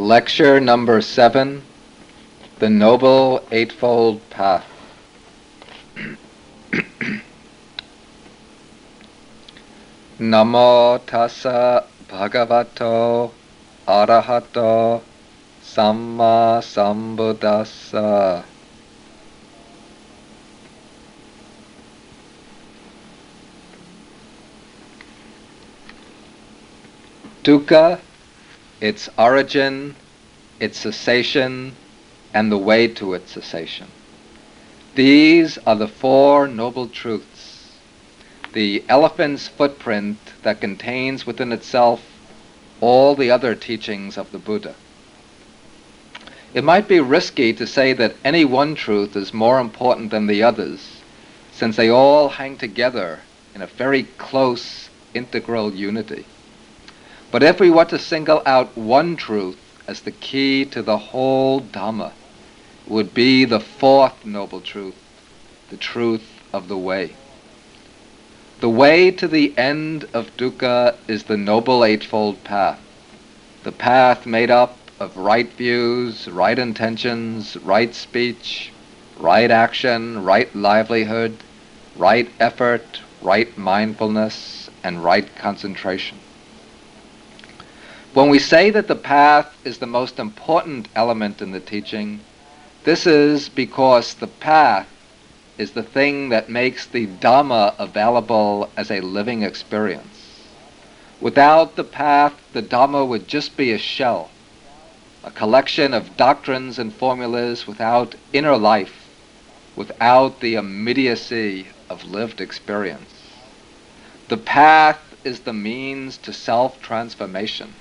Lecture number seven The Noble Eightfold Path. Namo tassa bhagavato arahato samma sambuddhassa. Dukkha, its origin, its cessation, and the way to its cessation. These are the four noble truths, the elephant's footprint that contains within itself all the other teachings of the Buddha. It might be risky to say that any one truth is more important than the others, since they all hang together in a very close integral unity. But if we were to single out one truth as the key to the whole Dhamma, it would be the fourth noble truth, the truth of the way. The way to the end of dukkha is the Noble Eightfold Path, the path made up of right views, right intentions, right speech, right action, right livelihood, right effort, right mindfulness, and right concentration. When we say that the path is the most important element in the teaching, this is because the path is the thing that makes the Dhamma available as a living experience. Without the path, the Dhamma would just be a shell, a collection of doctrines and formulas without inner life, without the immediacy of lived experience. The path is the means to self transformation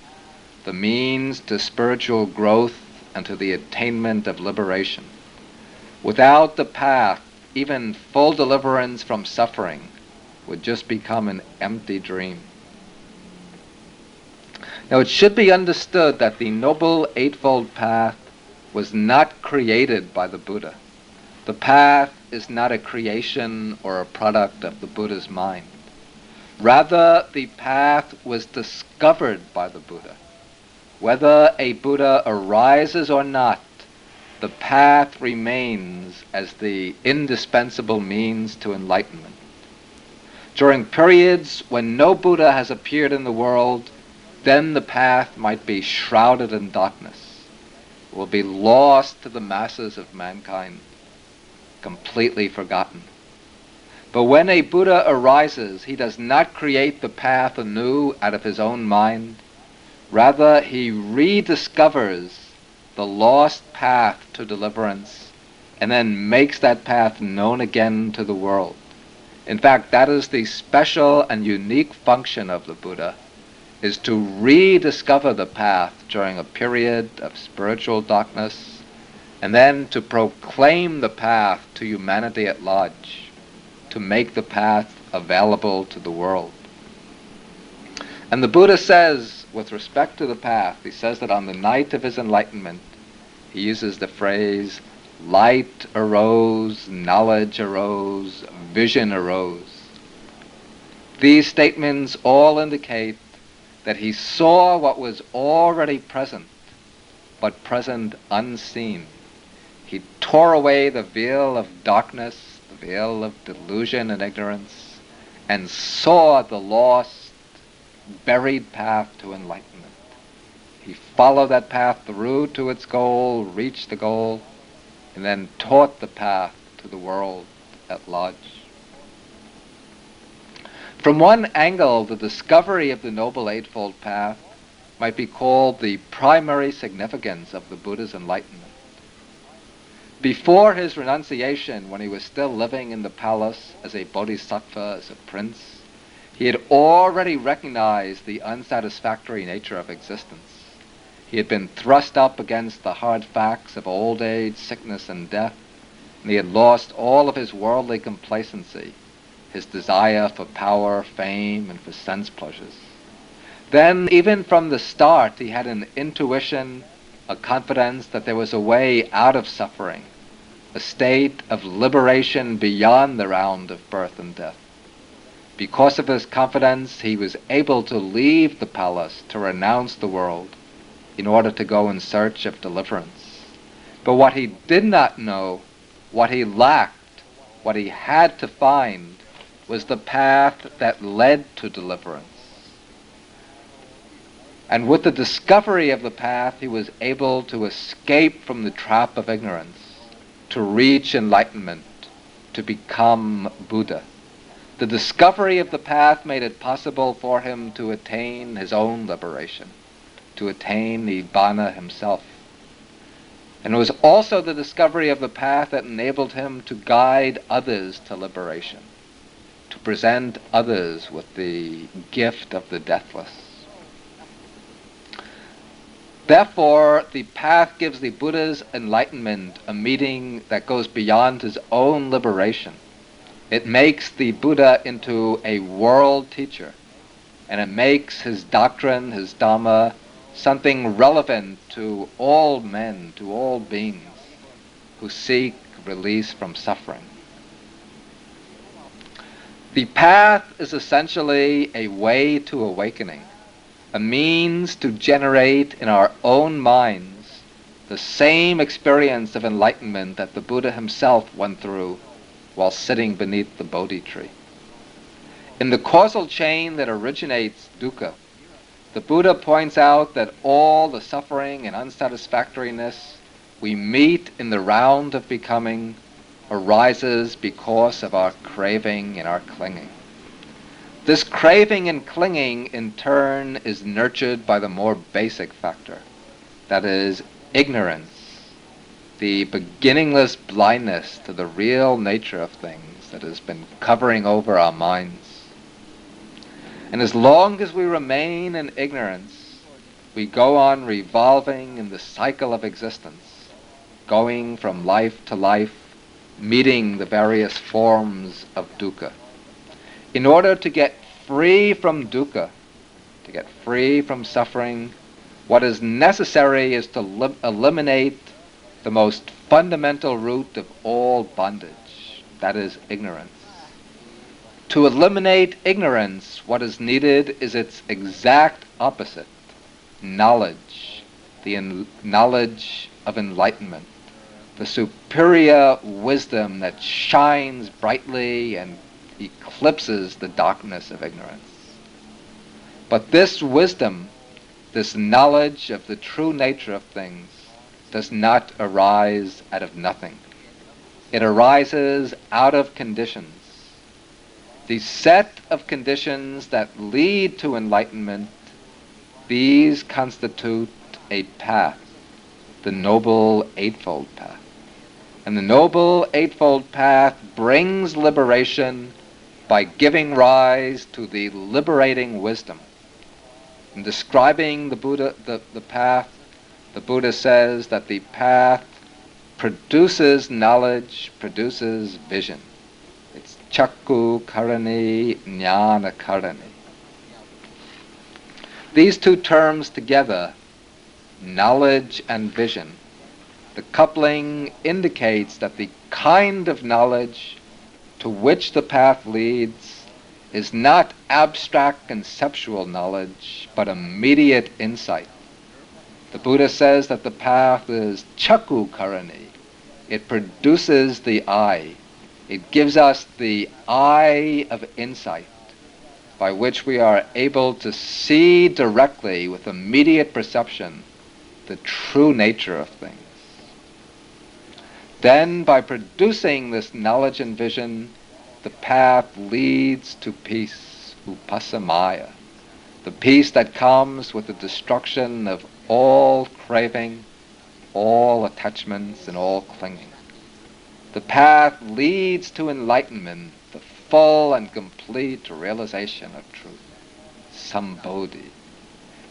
the means to spiritual growth and to the attainment of liberation. Without the path, even full deliverance from suffering would just become an empty dream. Now, it should be understood that the Noble Eightfold Path was not created by the Buddha. The path is not a creation or a product of the Buddha's mind. Rather, the path was discovered by the Buddha. Whether a Buddha arises or not, the path remains as the indispensable means to enlightenment. During periods when no Buddha has appeared in the world, then the path might be shrouded in darkness, will be lost to the masses of mankind, completely forgotten. But when a Buddha arises, he does not create the path anew out of his own mind Rather, he rediscovers the lost path to deliverance and then makes that path known again to the world. In fact, that is the special and unique function of the Buddha, is to rediscover the path during a period of spiritual darkness and then to proclaim the path to humanity at large, to make the path available to the world. And the Buddha says, with respect to the path, he says that on the night of his enlightenment, he uses the phrase, light arose, knowledge arose, vision arose. These statements all indicate that he saw what was already present, but present unseen. He tore away the veil of darkness, the veil of delusion and ignorance, and saw the lost buried path to enlightenment. He followed that path through to its goal, reached the goal, and then taught the path to the world at large. From one angle, the discovery of the Noble Eightfold Path might be called the primary significance of the Buddha's enlightenment. Before his renunciation, when he was still living in the palace as a bodhisattva, as a prince, he had already recognized the unsatisfactory nature of existence. He had been thrust up against the hard facts of old age, sickness, and death, and he had lost all of his worldly complacency, his desire for power, fame, and for sense pleasures. Then, even from the start, he had an intuition, a confidence that there was a way out of suffering, a state of liberation beyond the round of birth and death. Because of his confidence, he was able to leave the palace to renounce the world in order to go in search of deliverance. But what he did not know, what he lacked, what he had to find, was the path that led to deliverance. And with the discovery of the path, he was able to escape from the trap of ignorance, to reach enlightenment, to become Buddha. The discovery of the path made it possible for him to attain his own liberation, to attain the Nibbana himself. And it was also the discovery of the path that enabled him to guide others to liberation, to present others with the gift of the deathless. Therefore, the path gives the Buddha's enlightenment a meaning that goes beyond his own liberation. It makes the Buddha into a world teacher, and it makes his doctrine, his Dhamma, something relevant to all men, to all beings who seek release from suffering. The path is essentially a way to awakening, a means to generate in our own minds the same experience of enlightenment that the Buddha himself went through while sitting beneath the Bodhi tree. In the causal chain that originates dukkha, the Buddha points out that all the suffering and unsatisfactoriness we meet in the round of becoming arises because of our craving and our clinging. This craving and clinging, in turn, is nurtured by the more basic factor, that is, ignorance the beginningless blindness to the real nature of things that has been covering over our minds. And as long as we remain in ignorance, we go on revolving in the cycle of existence, going from life to life, meeting the various forms of dukkha. In order to get free from dukkha, to get free from suffering, what is necessary is to li- eliminate the most fundamental root of all bondage, that is ignorance. To eliminate ignorance, what is needed is its exact opposite, knowledge, the en- knowledge of enlightenment, the superior wisdom that shines brightly and eclipses the darkness of ignorance. But this wisdom, this knowledge of the true nature of things, does not arise out of nothing. It arises out of conditions. The set of conditions that lead to enlightenment, these constitute a path, the Noble Eightfold Path. And the Noble Eightfold Path brings liberation by giving rise to the liberating wisdom. In describing the Buddha, the, the path, the Buddha says that the path produces knowledge, produces vision. It's chakku karani, jnana karani. These two terms together, knowledge and vision, the coupling indicates that the kind of knowledge to which the path leads is not abstract conceptual knowledge, but immediate insight. The Buddha says that the path is chakku karani. It produces the eye. It gives us the eye of insight by which we are able to see directly with immediate perception the true nature of things. Then, by producing this knowledge and vision, the path leads to peace, upasamaya, the peace that comes with the destruction of all craving, all attachments, and all clinging. The path leads to enlightenment, the full and complete realization of truth, sambodhi.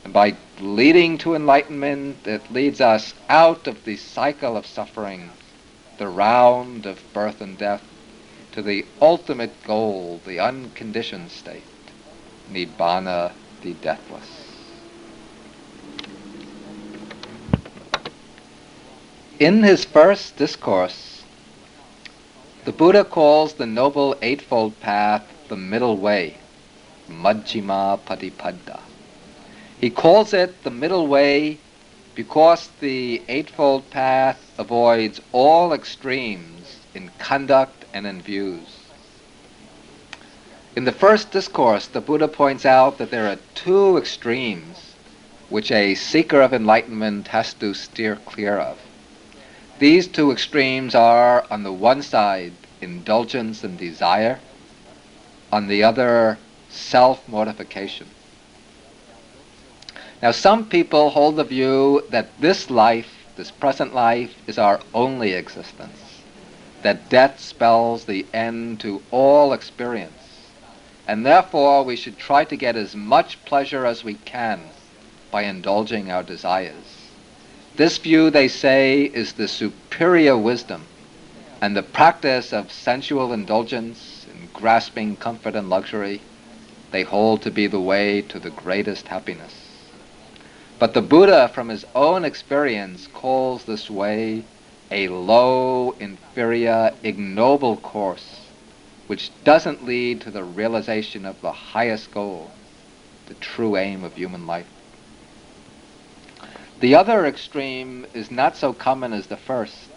And by leading to enlightenment, it leads us out of the cycle of suffering, the round of birth and death, to the ultimate goal, the unconditioned state, Nibbana, the deathless. In his first discourse, the Buddha calls the Noble Eightfold Path the middle way, Majjhima Patipada. He calls it the middle way because the Eightfold Path avoids all extremes in conduct and in views. In the first discourse, the Buddha points out that there are two extremes which a seeker of enlightenment has to steer clear of. These two extremes are, on the one side, indulgence and desire, on the other, self mortification. Now, some people hold the view that this life, this present life, is our only existence, that death spells the end to all experience, and therefore we should try to get as much pleasure as we can by indulging our desires. This view, they say, is the superior wisdom, and the practice of sensual indulgence and grasping comfort and luxury they hold to be the way to the greatest happiness. But the Buddha, from his own experience, calls this way a low, inferior, ignoble course, which doesn't lead to the realization of the highest goal, the true aim of human life. The other extreme is not so common as the first,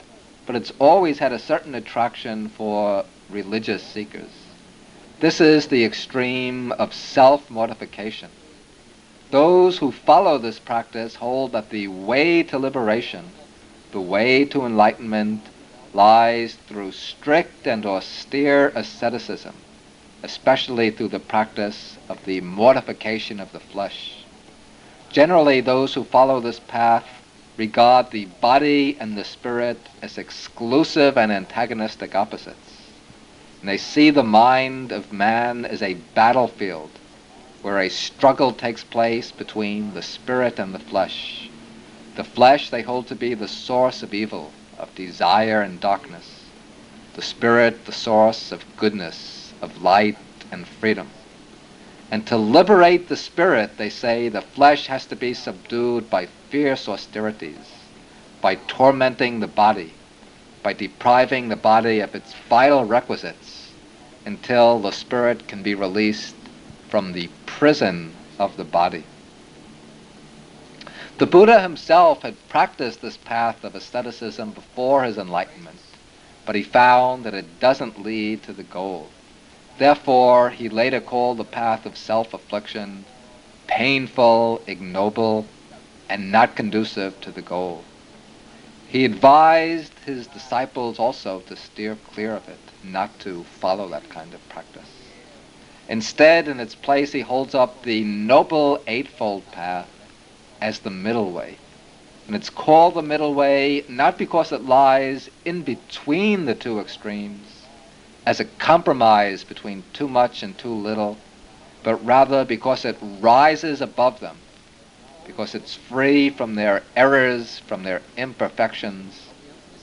but it's always had a certain attraction for religious seekers. This is the extreme of self-mortification. Those who follow this practice hold that the way to liberation, the way to enlightenment, lies through strict and austere asceticism, especially through the practice of the mortification of the flesh. Generally, those who follow this path regard the body and the spirit as exclusive and antagonistic opposites. And they see the mind of man as a battlefield where a struggle takes place between the spirit and the flesh. The flesh they hold to be the source of evil, of desire and darkness. The spirit the source of goodness, of light and freedom. And to liberate the spirit, they say, the flesh has to be subdued by fierce austerities, by tormenting the body, by depriving the body of its vital requisites, until the spirit can be released from the prison of the body. The Buddha himself had practiced this path of asceticism before his enlightenment, but he found that it doesn't lead to the goal. Therefore, he later called the path of self-affliction painful, ignoble, and not conducive to the goal. He advised his disciples also to steer clear of it not to follow that kind of practice. Instead, in its place, he holds up the Noble Eightfold Path as the middle way. And it's called the middle way not because it lies in between the two extremes, as a compromise between too much and too little, but rather because it rises above them, because it's free from their errors, from their imperfections,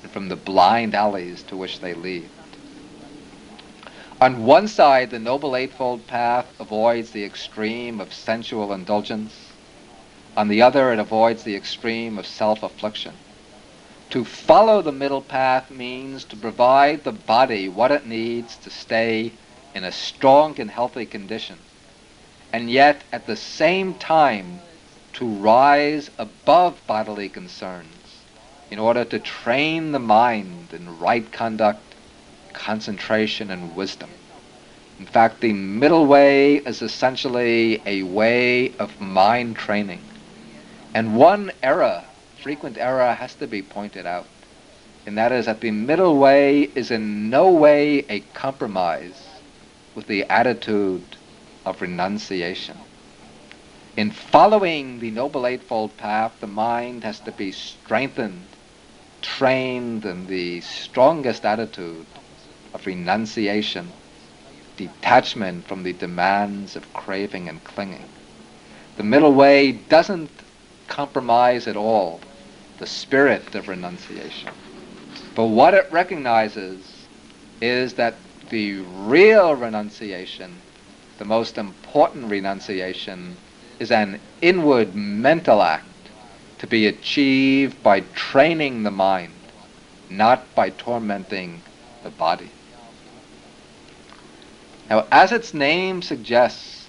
and from the blind alleys to which they lead. On one side, the Noble Eightfold Path avoids the extreme of sensual indulgence. On the other, it avoids the extreme of self-affliction. To follow the middle path means to provide the body what it needs to stay in a strong and healthy condition, and yet at the same time to rise above bodily concerns in order to train the mind in right conduct concentration, and wisdom. In fact, the middle way is essentially a way of mind training. And one error, frequent error, has to be pointed out. And that is that the middle way is in no way a compromise with the attitude of renunciation. In following the Noble Eightfold Path, the mind has to be strengthened, trained in the strongest attitude of renunciation, detachment from the demands of craving and clinging. The middle way doesn't compromise at all the spirit of renunciation. But what it recognizes is that the real renunciation, the most important renunciation, is an inward mental act to be achieved by training the mind, not by tormenting the body. Now, as its name suggests,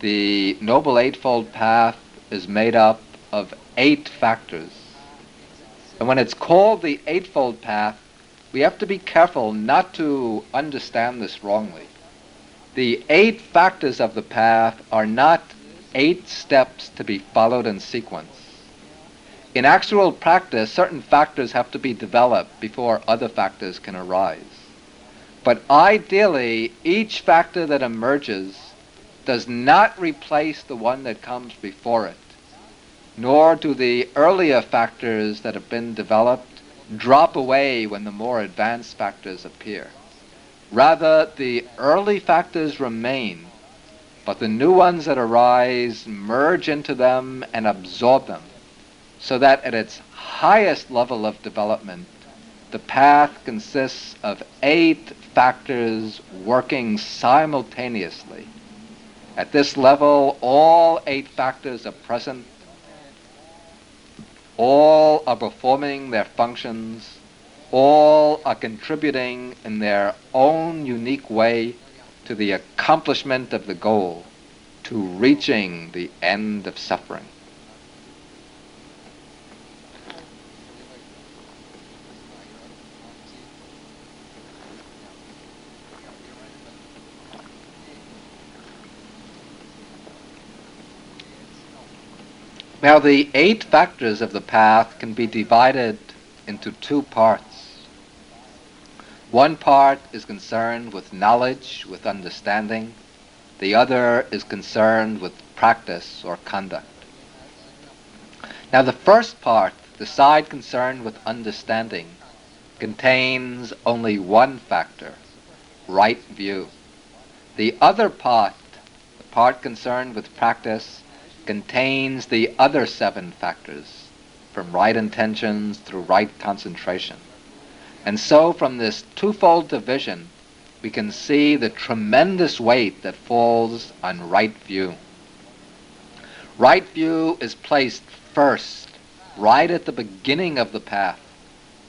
the Noble Eightfold Path is made up of eight factors. And when it's called the Eightfold Path, we have to be careful not to understand this wrongly. The eight factors of the path are not eight steps to be followed in sequence. In actual practice, certain factors have to be developed before other factors can arise. But ideally, each factor that emerges does not replace the one that comes before it, nor do the earlier factors that have been developed drop away when the more advanced factors appear. Rather, the early factors remain, but the new ones that arise merge into them and absorb them, so that at its highest level of development, the path consists of eight factors working simultaneously. At this level, all eight factors are present all are performing their functions. All are contributing in their own unique way to the accomplishment of the goal, to reaching the end of suffering. Now, the eight factors of the path can be divided into two parts. One part is concerned with knowledge, with understanding. The other is concerned with practice or conduct. Now, the first part, the side concerned with understanding, contains only one factor right view. The other part, the part concerned with practice, contains the other seven factors, from right intentions through right concentration. And so, from this twofold division, we can see the tremendous weight that falls on right view. Right view is placed first, right at the beginning of the path,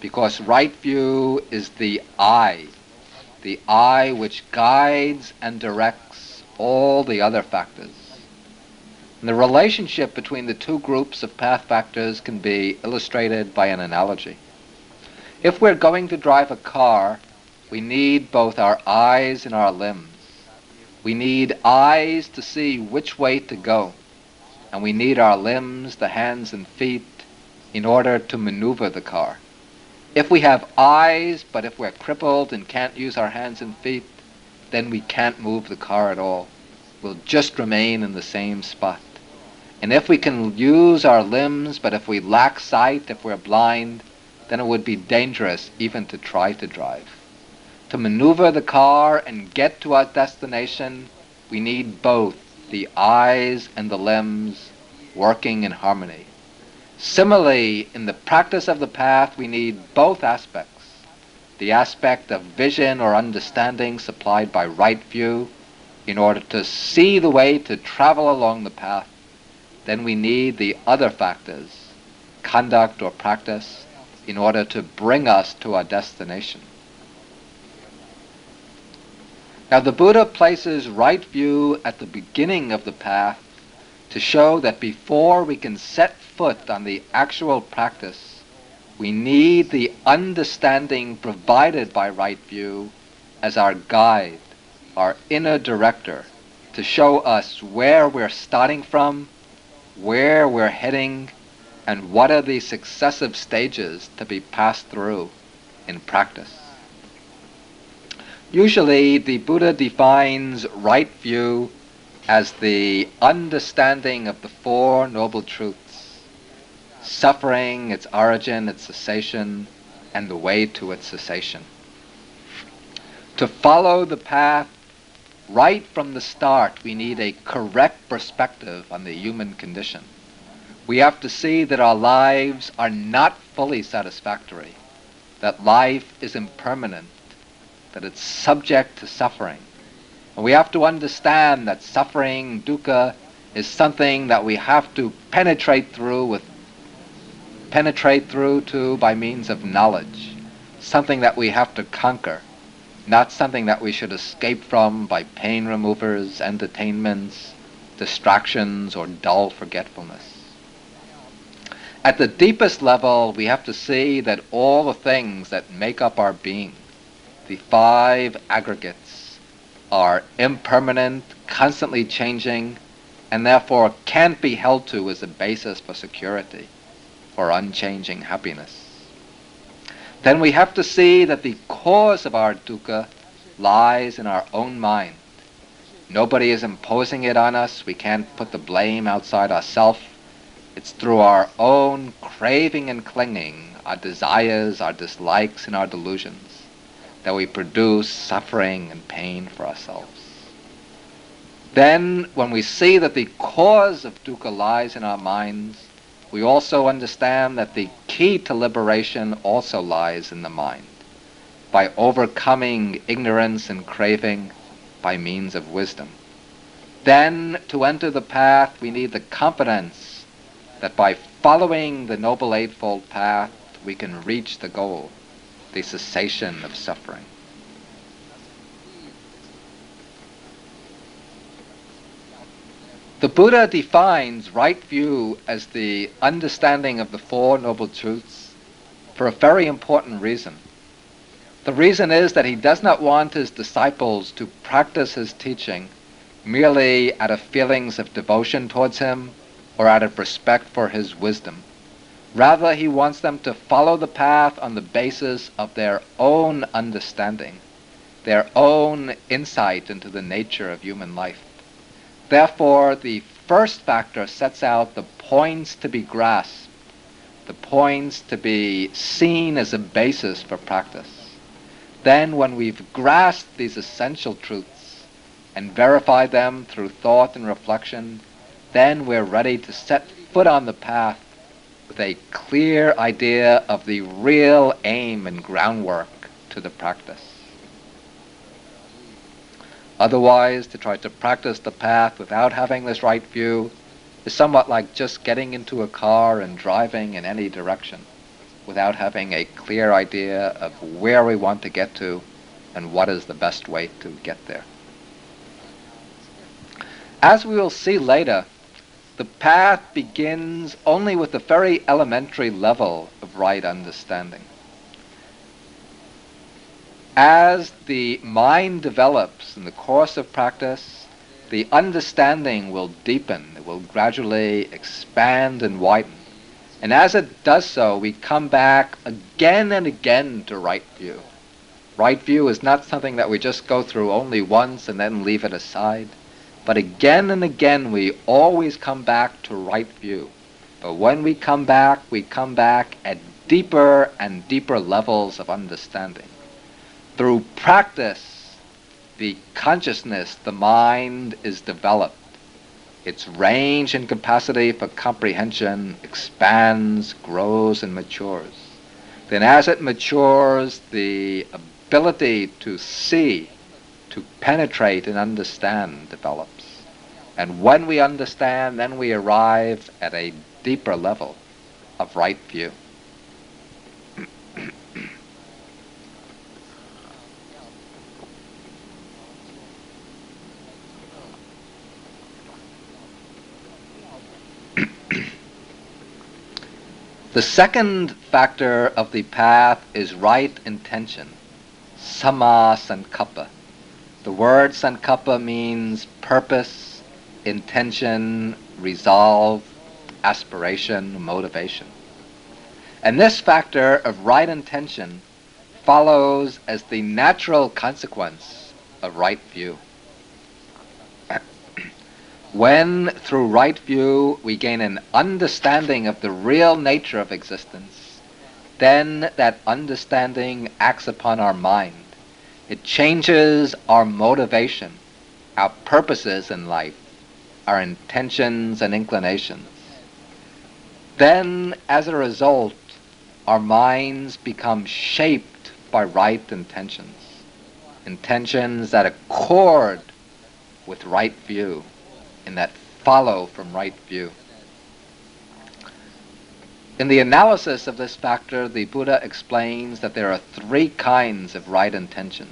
because right view is the eye, the eye which guides and directs all the other factors. And the relationship between the two groups of path factors can be illustrated by an analogy. If we're going to drive a car, we need both our eyes and our limbs. We need eyes to see which way to go, and we need our limbs, the hands and feet, in order to maneuver the car. If we have eyes, but if we're crippled and can't use our hands and feet, then we can't move the car at all. We'll just remain in the same spot. And if we can use our limbs, but if we lack sight, if we're blind, then it would be dangerous even to try to drive. To maneuver the car and get to our destination, we need both the eyes and the limbs working in harmony. Similarly, in the practice of the path, we need both aspects. The aspect of vision or understanding supplied by right view in order to see the way to travel along the path then we need the other factors, conduct or practice, in order to bring us to our destination. Now, the Buddha places right view at the beginning of the path to show that before we can set foot on the actual practice, we need the understanding provided by right view as our guide, our inner director, to show us where we're starting from where we're heading, and what are the successive stages to be passed through in practice. Usually, the Buddha defines right view as the understanding of the Four Noble Truths suffering, its origin, its cessation, and the way to its cessation. To follow the path right from the start, we need a correct perspective on the human condition. We have to see that our lives are not fully satisfactory, that life is impermanent, that it's subject to suffering. And we have to understand that suffering, dukkha, is something that we have to penetrate through with penetrate through to by means of knowledge, something that we have to conquer not something that we should escape from by pain removers, entertainments, distractions, or dull forgetfulness. At the deepest level, we have to see that all the things that make up our being, the five aggregates, are impermanent, constantly changing, and therefore can't be held to as a basis for security, or unchanging happiness. Then we have to see that the cause of our dukkha lies in our own mind. Nobody is imposing it on us. We can't put the blame outside ourselves. It's through our own craving and clinging, our desires, our dislikes, and our delusions, that we produce suffering and pain for ourselves. Then, when we see that the cause of dukkha lies in our minds, we also understand that the key to liberation also lies in the mind, by overcoming ignorance and craving by means of wisdom. Then, to enter the path, we need the confidence that by following the Noble Eightfold Path, we can reach the goal, the cessation of suffering. The Buddha defines right view as the understanding of the Four Noble Truths for a very important reason. The reason is that he does not want his disciples to practice his teaching merely out of feelings of devotion towards him or out of respect for his wisdom. Rather, he wants them to follow the path on the basis of their own understanding, their own insight into the nature of human life. Therefore, the first factor sets out the points to be grasped, the points to be seen as a basis for practice. Then, when we've grasped these essential truths and verified them through thought and reflection, then we're ready to set foot on the path with a clear idea of the real aim and groundwork to the practice. Otherwise, to try to practice the path without having this right view is somewhat like just getting into a car and driving in any direction without having a clear idea of where we want to get to and what is the best way to get there. As we will see later, the path begins only with the very elementary level of right understanding. As the mind develops in the course of practice, the understanding will deepen, it will gradually expand and widen. And as it does so, we come back again and again to right view. Right view is not something that we just go through only once and then leave it aside. But again and again, we always come back to right view. But when we come back, we come back at deeper and deeper levels of understanding. Through practice, the consciousness, the mind is developed. Its range and capacity for comprehension expands, grows, and matures. Then, as it matures, the ability to see to penetrate and understand develops. And when we understand, then we arrive at a deeper level of right view. The second factor of the path is right intention, samma sankappa. The word sankappa means purpose, intention, resolve, aspiration, motivation. And this factor of right intention follows as the natural consequence of right view. When, through right view, we gain an understanding of the real nature of existence, then that understanding acts upon our mind it changes our motivation, our purposes in life, our intentions and inclinations. Then, as a result, our minds become shaped by right intentions, intentions that accord with right view and that follow from right view. In the analysis of this factor, the Buddha explains that there are three kinds of right intentions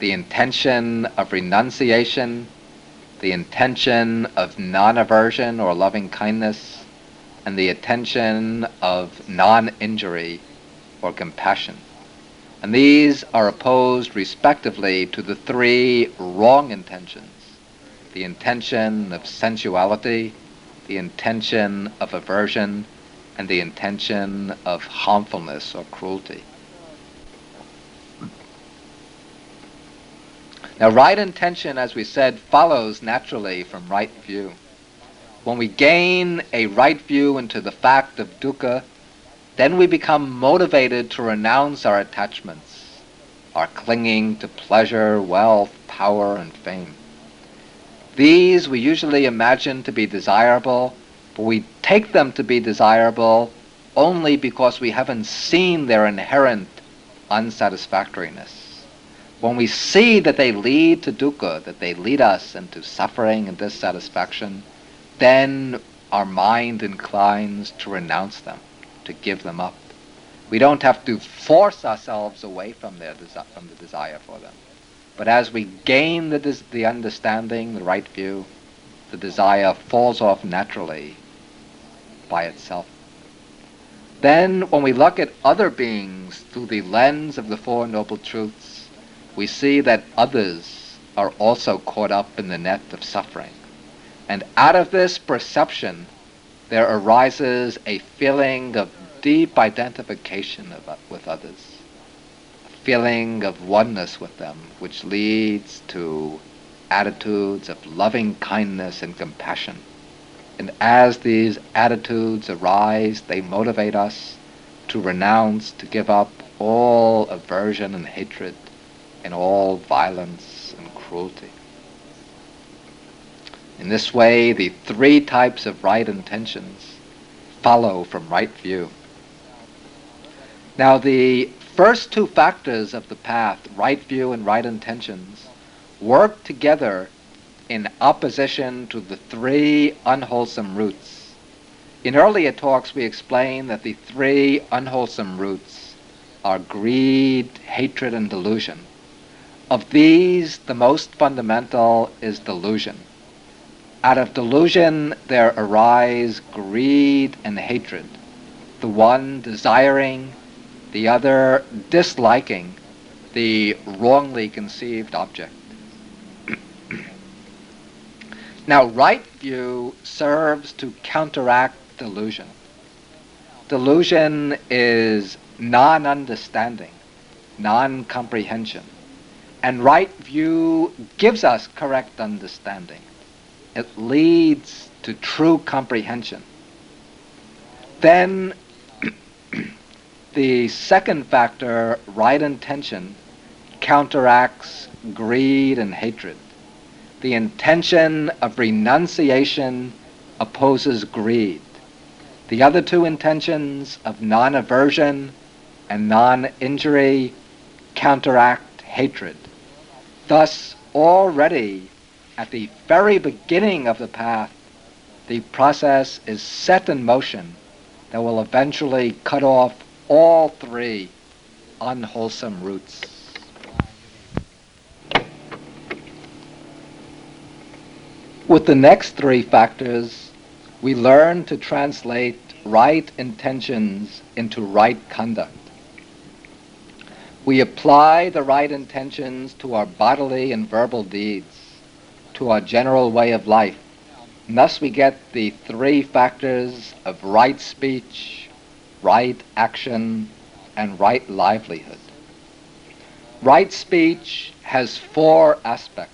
the intention of renunciation, the intention of non aversion or loving kindness, and the intention of non-injury or compassion. And these are opposed respectively to the three wrong intentions. The intention of sensuality, the intention of aversion, and the intention of harmfulness or cruelty. Now, right intention, as we said, follows naturally from right view. When we gain a right view into the fact of dukkha, then we become motivated to renounce our attachments, our clinging to pleasure, wealth, power, and fame. These we usually imagine to be desirable, but we take them to be desirable only because we haven't seen their inherent unsatisfactoriness when we see that they lead to dukkha, that they lead us into suffering and dissatisfaction, then our mind inclines to renounce them, to give them up. We don't have to force ourselves away from, their desi- from the desire for them. But as we gain the, the understanding, the right view, the desire falls off naturally by itself. Then, when we look at other beings through the lens of the Four Noble Truths, we see that others are also caught up in the net of suffering. And out of this perception, there arises a feeling of deep identification of, with others, feeling of oneness with them, which leads to attitudes of loving kindness and compassion. And as these attitudes arise, they motivate us to renounce, to give up all aversion and hatred and all violence and cruelty. In this way, the three types of right intentions follow from right view. Now, the first two factors of the path, right view and right intentions, work together in opposition to the three unwholesome roots. In earlier talks, we explained that the three unwholesome roots are greed, hatred, and delusion. Of these, the most fundamental is delusion. Out of delusion, there arise greed and hatred, the one desiring, the other disliking the wrongly conceived object. now, right view serves to counteract delusion. Delusion is non understanding, non comprehension. And right view gives us correct understanding. It leads to true comprehension. Then the second factor, right intention, counteracts greed and hatred. The intention of renunciation opposes greed. The other two intentions of non aversion and non injury counteract hatred. Thus, already at the very beginning of the path, the process is set in motion that will eventually cut off all three unwholesome roots. With the next three factors, we learn to translate right intentions into right conduct we apply the right intentions to our bodily and verbal deeds, to our general way of life. And thus we get the three factors of right speech, right action, and right livelihood. Right speech has four aspects.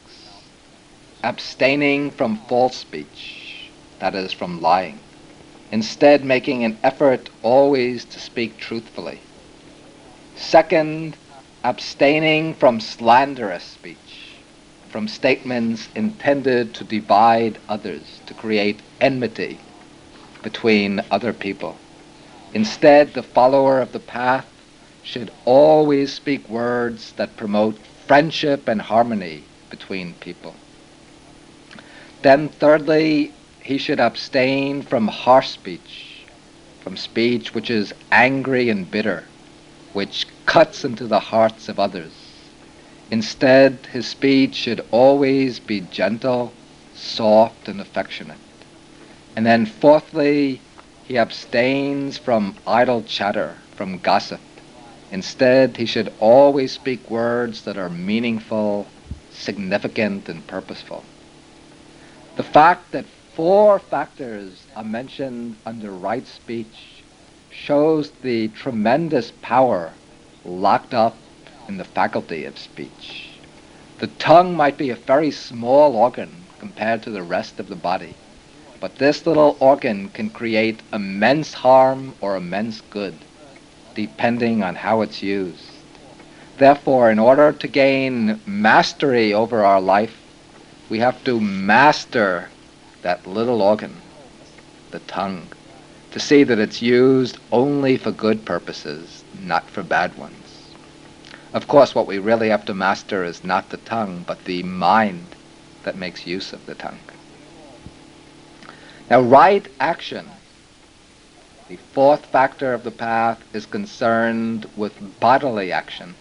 Abstaining from false speech, that is, from lying. Instead, making an effort always to speak truthfully. Second, abstaining from slanderous speech, from statements intended to divide others, to create enmity between other people. Instead, the follower of the path should always speak words that promote friendship and harmony between people. Then, thirdly, he should abstain from harsh speech, from speech which is angry and bitter, which cuts into the hearts of others. Instead, his speech should always be gentle, soft, and affectionate. And then, fourthly, he abstains from idle chatter, from gossip. Instead, he should always speak words that are meaningful, significant, and purposeful. The fact that four factors are mentioned under right speech shows the tremendous power locked up in the faculty of speech. The tongue might be a very small organ compared to the rest of the body, but this little organ can create immense harm or immense good, depending on how it's used. Therefore, in order to gain mastery over our life, we have to master that little organ, the tongue, to see that it's used only for good purposes, not for bad ones. Of course, what we really have to master is not the tongue, but the mind that makes use of the tongue. Now, right action, the fourth factor of the path, is concerned with bodily action,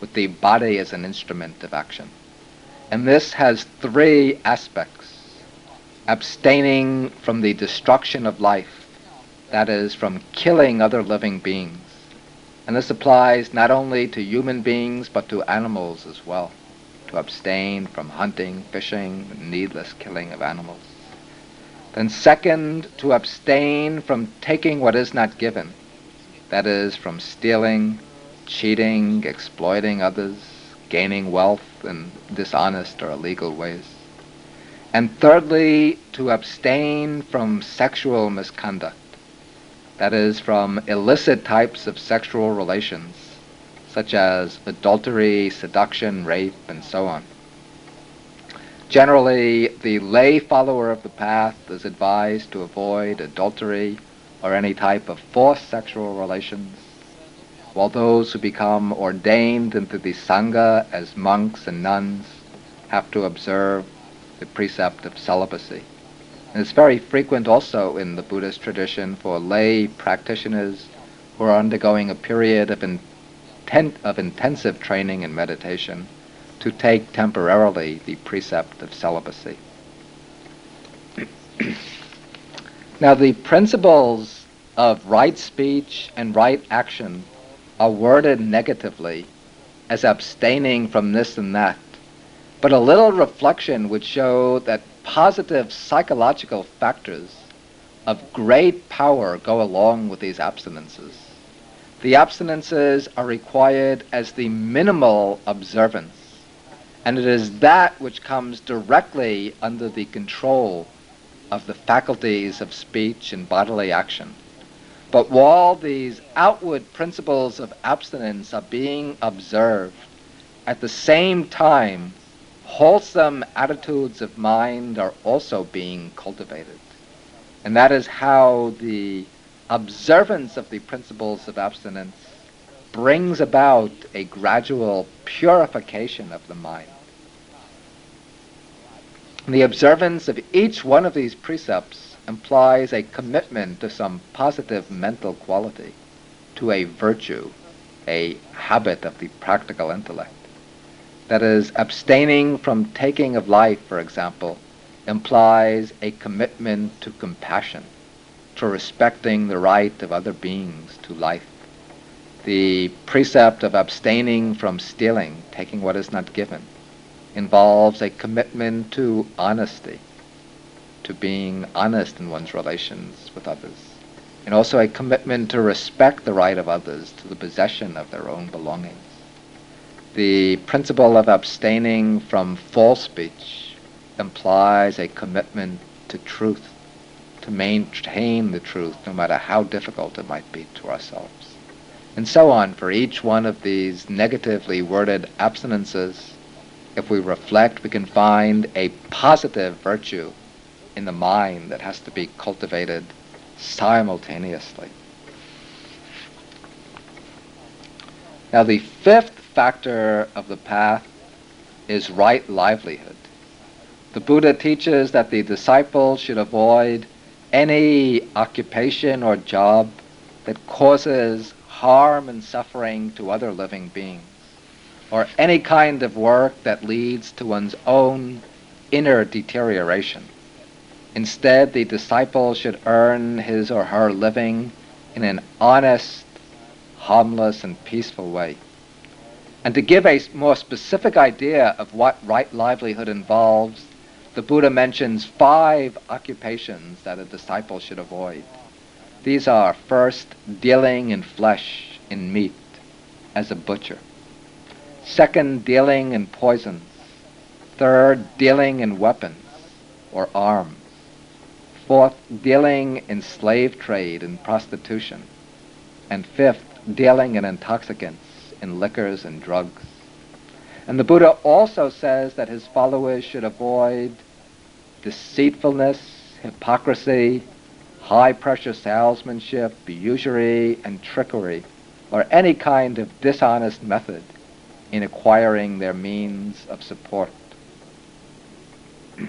with the body as an instrument of action. And this has three aspects abstaining from the destruction of life, that is, from killing other living beings. And this applies not only to human beings, but to animals as well, to abstain from hunting, fishing, needless killing of animals. Then, second, to abstain from taking what is not given, that is, from stealing, cheating, exploiting others, gaining wealth in dishonest or illegal ways. And thirdly, to abstain from sexual misconduct, that is, from illicit types of sexual relations, such as adultery, seduction, rape, and so on. Generally, the lay follower of the path is advised to avoid adultery or any type of forced sexual relations while those who become ordained into the Sangha as monks and nuns have to observe the precept of celibacy. And it's very frequent also in the Buddhist tradition for lay practitioners who are undergoing a period of, intent, of intensive training in meditation to take temporarily the precept of celibacy. now, the principles of right speech and right action are worded negatively as abstaining from this and that. But a little reflection would show that positive psychological factors of great power go along with these abstinences. The abstinences are required as the minimal observance, and it is that which comes directly under the control of the faculties of speech and bodily action. But while these outward principles of abstinence are being observed, at the same time, wholesome attitudes of mind are also being cultivated. And that is how the observance of the principles of abstinence brings about a gradual purification of the mind. The observance of each one of these precepts implies a commitment to some positive mental quality, to a virtue, a habit of the practical intellect. That is, abstaining from taking of life, for example, implies a commitment to compassion, to respecting the right of other beings to life. The precept of abstaining from stealing, taking what is not given, involves a commitment to honesty, to being honest in one's relations with others, and also a commitment to respect the right of others to the possession of their own belongings. The principle of abstaining from false speech implies a commitment to truth, to maintain the truth no matter how difficult it might be to ourselves. And so on for each one of these negatively worded abstinences. If we reflect, we can find a positive virtue in the mind that has to be cultivated simultaneously. Now, the fifth factor of the path is right livelihood. The Buddha teaches that the disciple should avoid any occupation or job that causes harm and suffering to other living beings, or any kind of work that leads to one's own inner deterioration. Instead, the disciple should earn his or her living in an honest, harmless, and peaceful way. And to give a more specific idea of what right livelihood involves, the Buddha mentions five occupations that a disciple should avoid. These are first, dealing in flesh, in meat, as a butcher. Second, dealing in poisons. Third, dealing in weapons or arms. Fourth, dealing in slave trade and prostitution. And fifth, dealing in intoxicants, in liquors and drugs. And the Buddha also says that his followers should avoid deceitfulness, hypocrisy, high pressure salesmanship, usury, and trickery, or any kind of dishonest method in acquiring their means of support.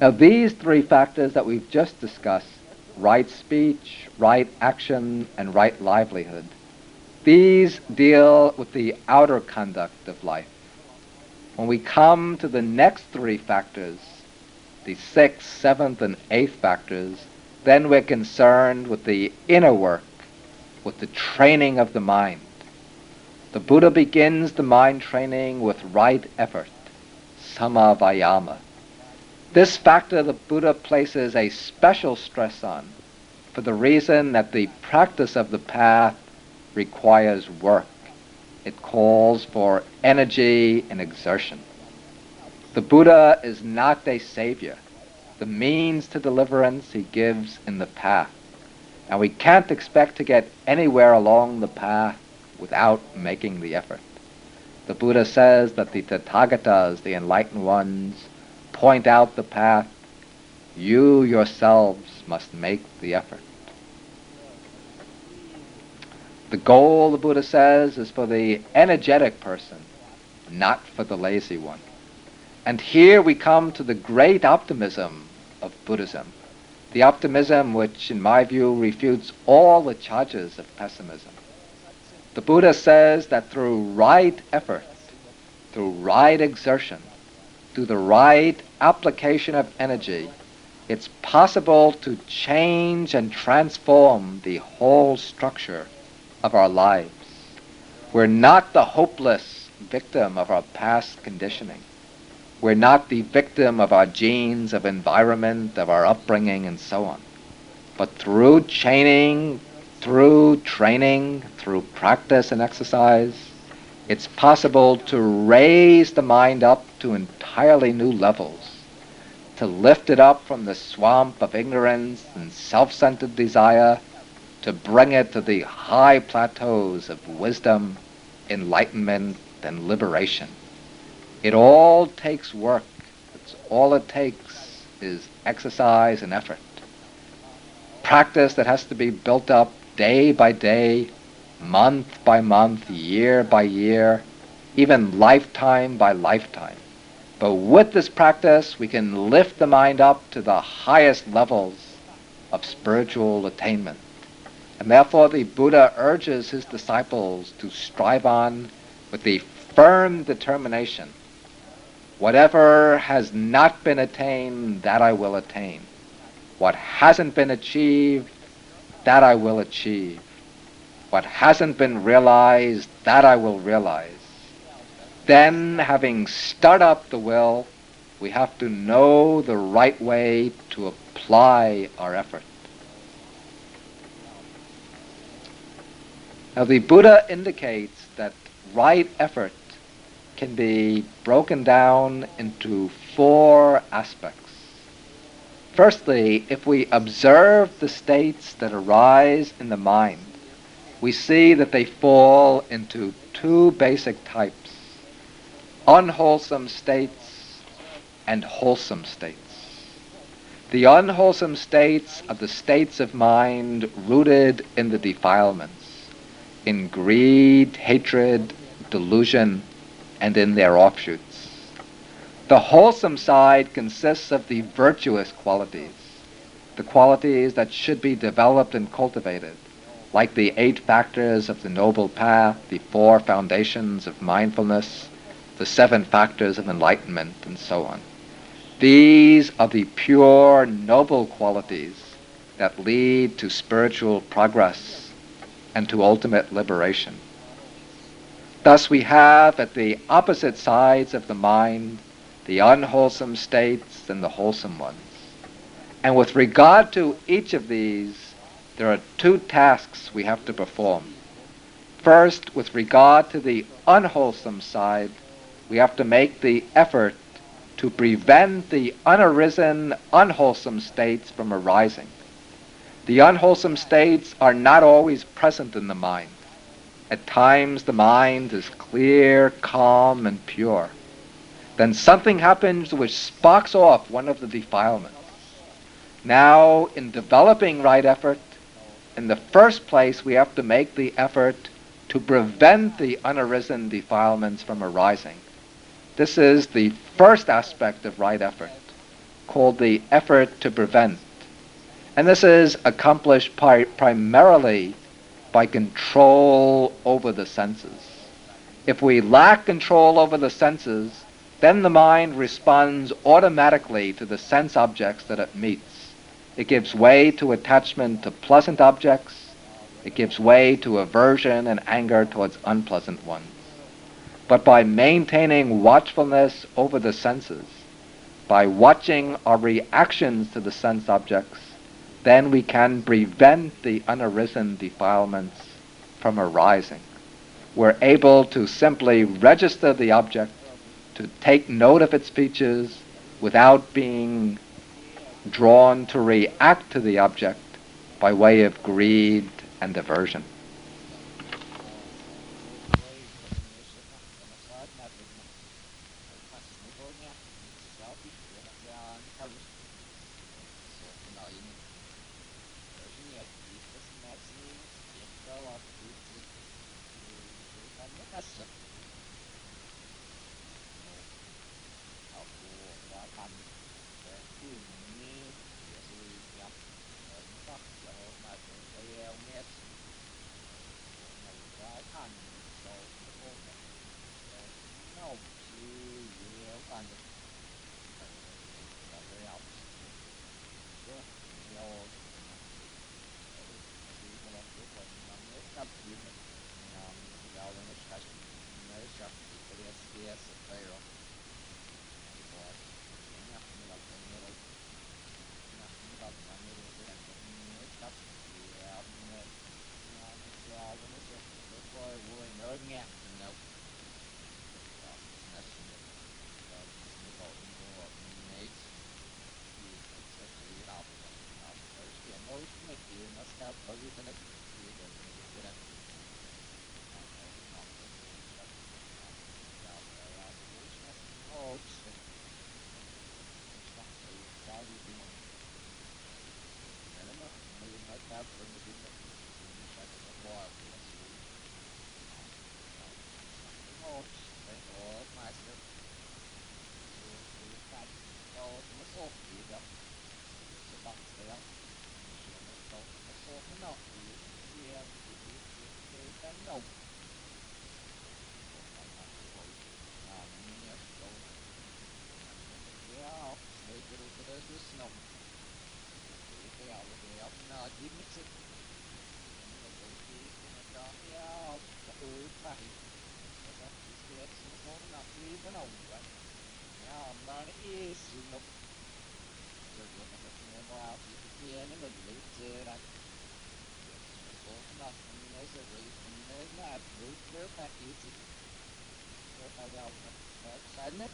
now, these three factors that we've just discussed right speech, right action, and right livelihood these deal with the outer conduct of life. When we come to the next three factors, the sixth, seventh, and eighth factors, then we're concerned with the inner work with the training of the mind. The Buddha begins the mind training with right effort, samma vayama. This factor the Buddha places a special stress on for the reason that the practice of the path requires work. It calls for energy and exertion. The Buddha is not a savior. The means to deliverance he gives in the path. And we can't expect to get anywhere along the path without making the effort. The Buddha says that the Tathagatas, the enlightened ones, point out the path. You yourselves must make the effort. The goal, the Buddha says, is for the energetic person, not for the lazy one. And here we come to the great optimism of Buddhism the optimism which, in my view, refutes all the charges of pessimism. The Buddha says that through right effort, through right exertion, through the right application of energy, it's possible to change and transform the whole structure of our lives. We're not the hopeless victim of our past conditioning. We're not the victim of our genes, of environment, of our upbringing, and so on. But through chaining, through training, through practice and exercise, it's possible to raise the mind up to entirely new levels, to lift it up from the swamp of ignorance and self-centered desire, to bring it to the high plateaus of wisdom, enlightenment, and liberation. It all takes work. It's all it takes is exercise and effort. Practice that has to be built up day by day, month by month, year by year, even lifetime by lifetime. But with this practice, we can lift the mind up to the highest levels of spiritual attainment. And therefore, the Buddha urges his disciples to strive on with the firm determination Whatever has not been attained, that I will attain. What hasn't been achieved, that I will achieve. What hasn't been realized, that I will realize. Then, having stirred up the will, we have to know the right way to apply our effort. Now, the Buddha indicates that right effort can be broken down into four aspects. Firstly, if we observe the states that arise in the mind, we see that they fall into two basic types unwholesome states and wholesome states. The unwholesome states are the states of mind rooted in the defilements, in greed, hatred, delusion, and in their offshoots. The wholesome side consists of the virtuous qualities, the qualities that should be developed and cultivated, like the eight factors of the Noble Path, the four foundations of mindfulness, the seven factors of enlightenment, and so on. These are the pure, noble qualities that lead to spiritual progress and to ultimate liberation. Thus, we have at the opposite sides of the mind the unwholesome states and the wholesome ones. And with regard to each of these, there are two tasks we have to perform. First, with regard to the unwholesome side, we have to make the effort to prevent the unarisen, unwholesome states from arising. The unwholesome states are not always present in the mind. At times the mind is clear, calm, and pure. Then something happens which sparks off one of the defilements. Now, in developing right effort, in the first place we have to make the effort to prevent the unarisen defilements from arising. This is the first aspect of right effort, called the effort to prevent. And this is accomplished pri- primarily by control over the senses. If we lack control over the senses, then the mind responds automatically to the sense objects that it meets. It gives way to attachment to pleasant objects. It gives way to aversion and anger towards unpleasant ones but by maintaining watchfulness over the senses, by watching our reactions to the sense objects, then we can prevent the unarisen defilements from arising. We're able to simply register the object, to take note of its features without being drawn to react to the object by way of greed and aversion.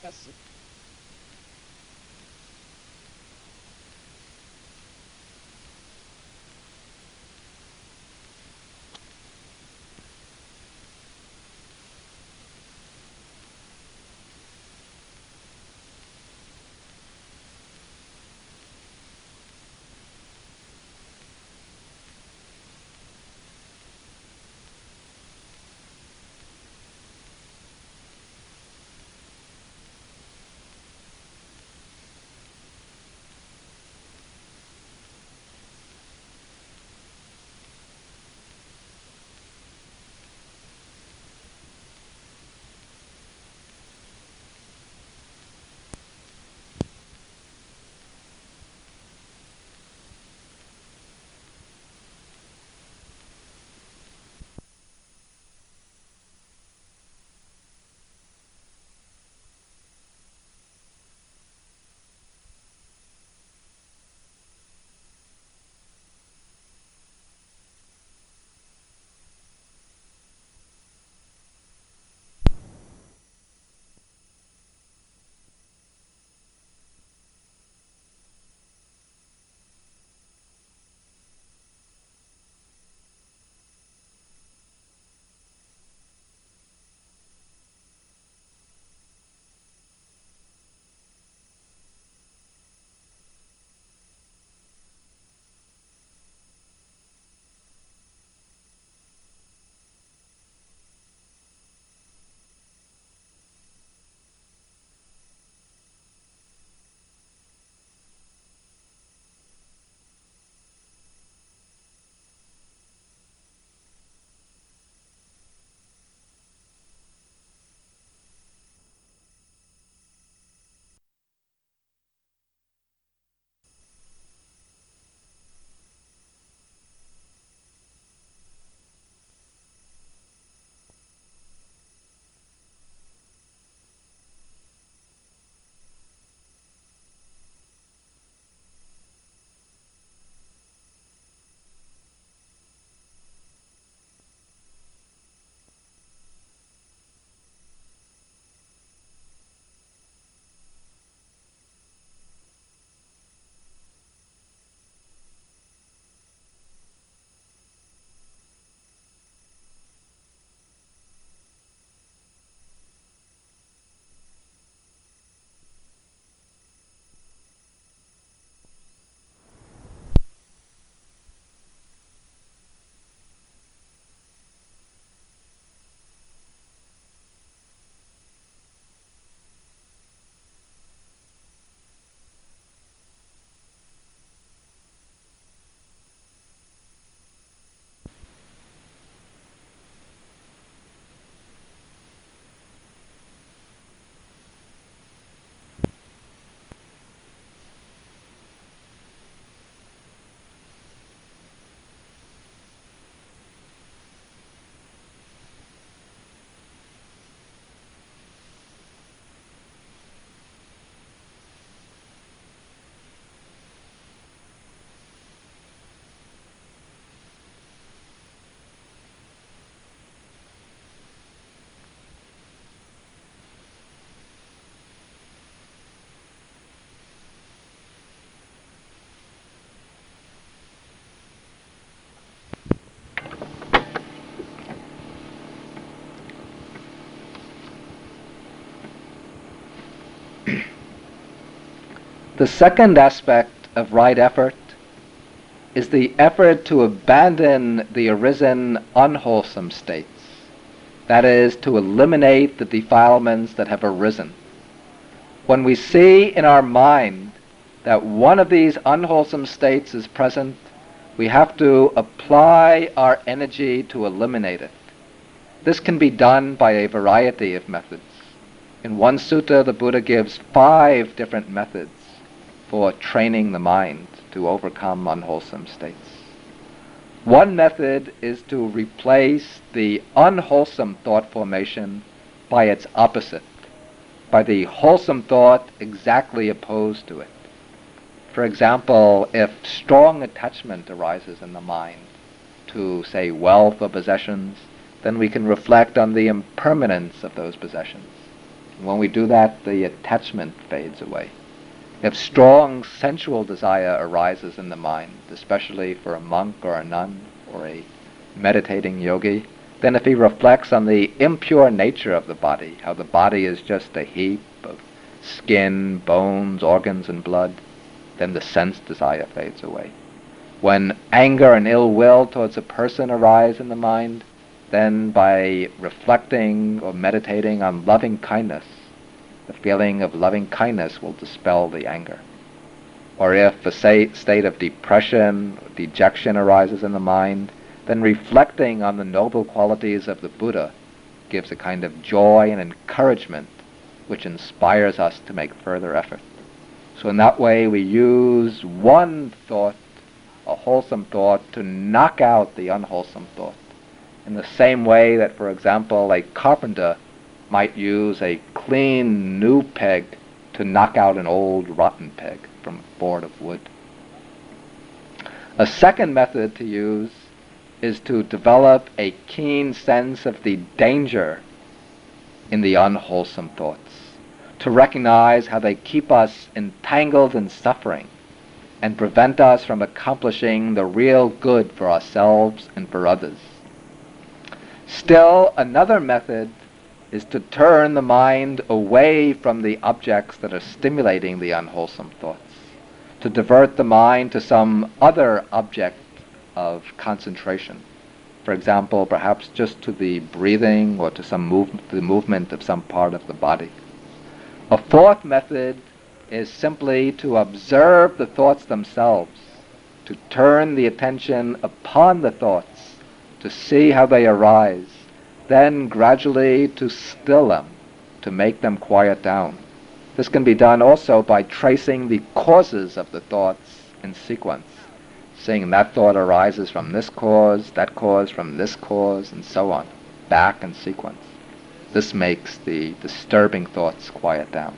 That's The second aspect of right effort is the effort to abandon the arisen unwholesome states. That is, to eliminate the defilements that have arisen. When we see in our mind that one of these unwholesome states is present, we have to apply our energy to eliminate it. This can be done by a variety of methods. In one sutta, the Buddha gives five different methods for training the mind to overcome unwholesome states. One method is to replace the unwholesome thought formation by its opposite, by the wholesome thought exactly opposed to it. For example, if strong attachment arises in the mind to, say, wealth or possessions, then we can reflect on the impermanence of those possessions. When we do that, the attachment fades away. If strong sensual desire arises in the mind, especially for a monk or a nun or a meditating yogi, then if he reflects on the impure nature of the body, how the body is just a heap of skin, bones, organs, and blood, then the sense desire fades away. When anger and ill will towards a person arise in the mind, then by reflecting or meditating on loving kindness, the feeling of loving kindness will dispel the anger. Or if a state of depression, dejection arises in the mind, then reflecting on the noble qualities of the Buddha gives a kind of joy and encouragement which inspires us to make further effort. So in that way we use one thought, a wholesome thought, to knock out the unwholesome thought. In the same way that, for example, a carpenter might use a clean new peg to knock out an old rotten peg from a board of wood. A second method to use is to develop a keen sense of the danger in the unwholesome thoughts, to recognize how they keep us entangled in suffering and prevent us from accomplishing the real good for ourselves and for others. Still, another method is to turn the mind away from the objects that are stimulating the unwholesome thoughts, to divert the mind to some other object of concentration. For example, perhaps just to the breathing or to some move, the movement of some part of the body. A fourth method is simply to observe the thoughts themselves, to turn the attention upon the thoughts, to see how they arise, then gradually to still them, to make them quiet down. This can be done also by tracing the causes of the thoughts in sequence, seeing that thought arises from this cause, that cause from this cause, and so on, back in sequence. This makes the disturbing thoughts quiet down.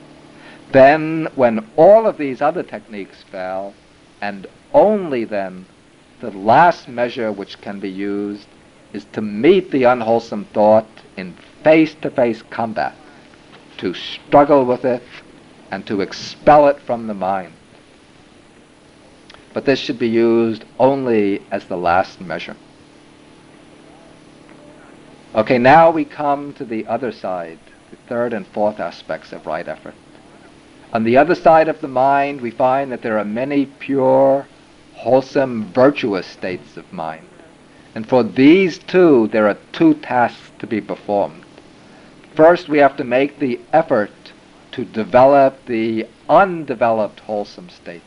Then, when all of these other techniques fail, and only then, the last measure which can be used is to meet the unwholesome thought in face-to-face combat, to struggle with it and to expel it from the mind. But this should be used only as the last measure. Okay, now we come to the other side, the third and fourth aspects of right effort. On the other side of the mind, we find that there are many pure, wholesome, virtuous states of mind. And for these two, there are two tasks to be performed. First, we have to make the effort to develop the undeveloped wholesome states.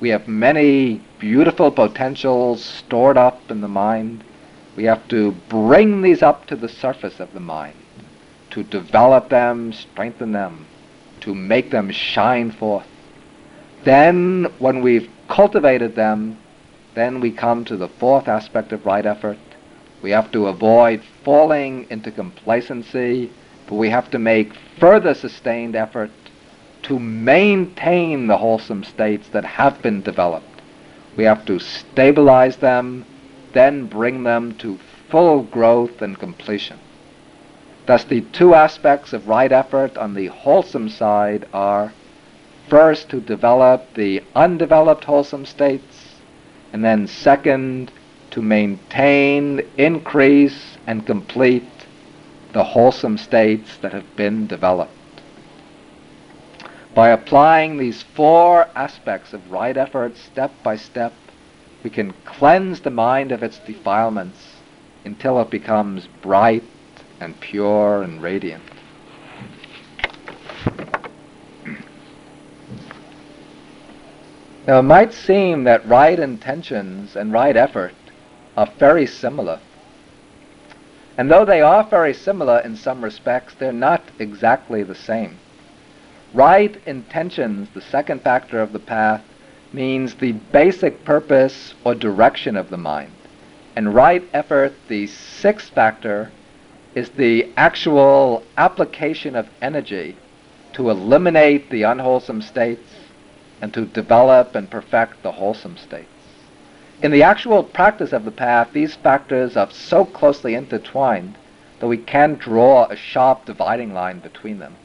We have many beautiful potentials stored up in the mind. We have to bring these up to the surface of the mind, to develop them, strengthen them, to make them shine forth. Then, when we've cultivated them, then we come to the fourth aspect of right effort. We have to avoid falling into complacency, but we have to make further sustained effort to maintain the wholesome states that have been developed. We have to stabilize them, then bring them to full growth and completion. Thus, the two aspects of right effort on the wholesome side are first to develop the undeveloped wholesome states, and then second, to maintain, increase, and complete the wholesome states that have been developed. By applying these four aspects of right effort step by step, we can cleanse the mind of its defilements until it becomes bright and pure and radiant. Now, it might seem that right intentions and right effort are very similar. And though they are very similar in some respects, they're not exactly the same. Right intentions, the second factor of the path, means the basic purpose or direction of the mind. And right effort, the sixth factor, is the actual application of energy to eliminate the unwholesome states and to develop and perfect the wholesome states. In the actual practice of the path, these factors are so closely intertwined that we can't draw a sharp dividing line between them.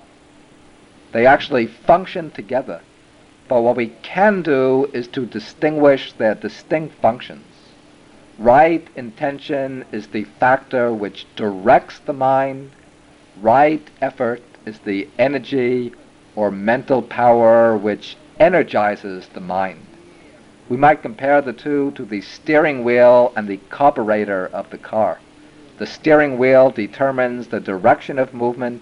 They actually function together, but what we can do is to distinguish their distinct functions. Right intention is the factor which directs the mind. Right effort is the energy or mental power which energizes the mind. We might compare the two to the steering wheel and the carburetor of the car. The steering wheel determines the direction of movement.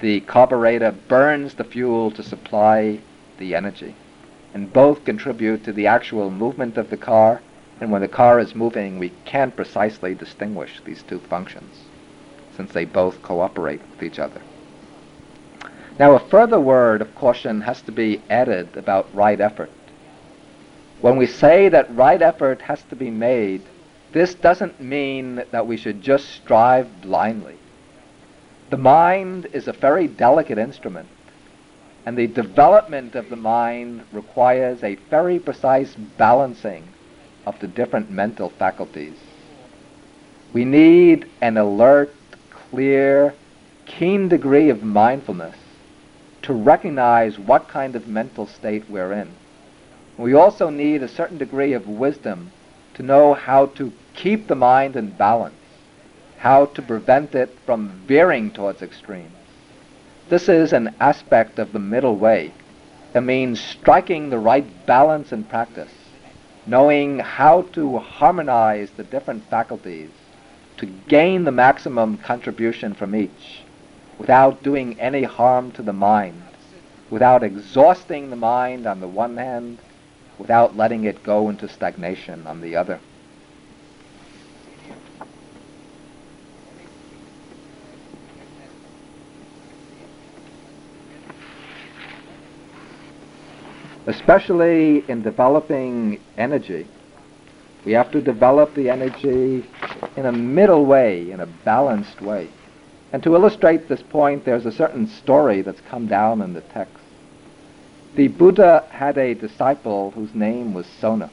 The carburetor burns the fuel to supply the energy. And both contribute to the actual movement of the car. And when the car is moving, we can't precisely distinguish these two functions since they both cooperate with each other. Now, a further word of caution has to be added about right effort. When we say that right effort has to be made, this doesn't mean that we should just strive blindly. The mind is a very delicate instrument, and the development of the mind requires a very precise balancing of the different mental faculties. We need an alert, clear, keen degree of mindfulness to recognize what kind of mental state we're in. We also need a certain degree of wisdom to know how to keep the mind in balance, how to prevent it from veering towards extremes. This is an aspect of the middle way. It means striking the right balance in practice, knowing how to harmonize the different faculties to gain the maximum contribution from each without doing any harm to the mind, without exhausting the mind on the one hand, without letting it go into stagnation on the other. Especially in developing energy, we have to develop the energy in a middle way, in a balanced way. And to illustrate this point, there's a certain story that's come down in the text. The Buddha had a disciple whose name was Sona.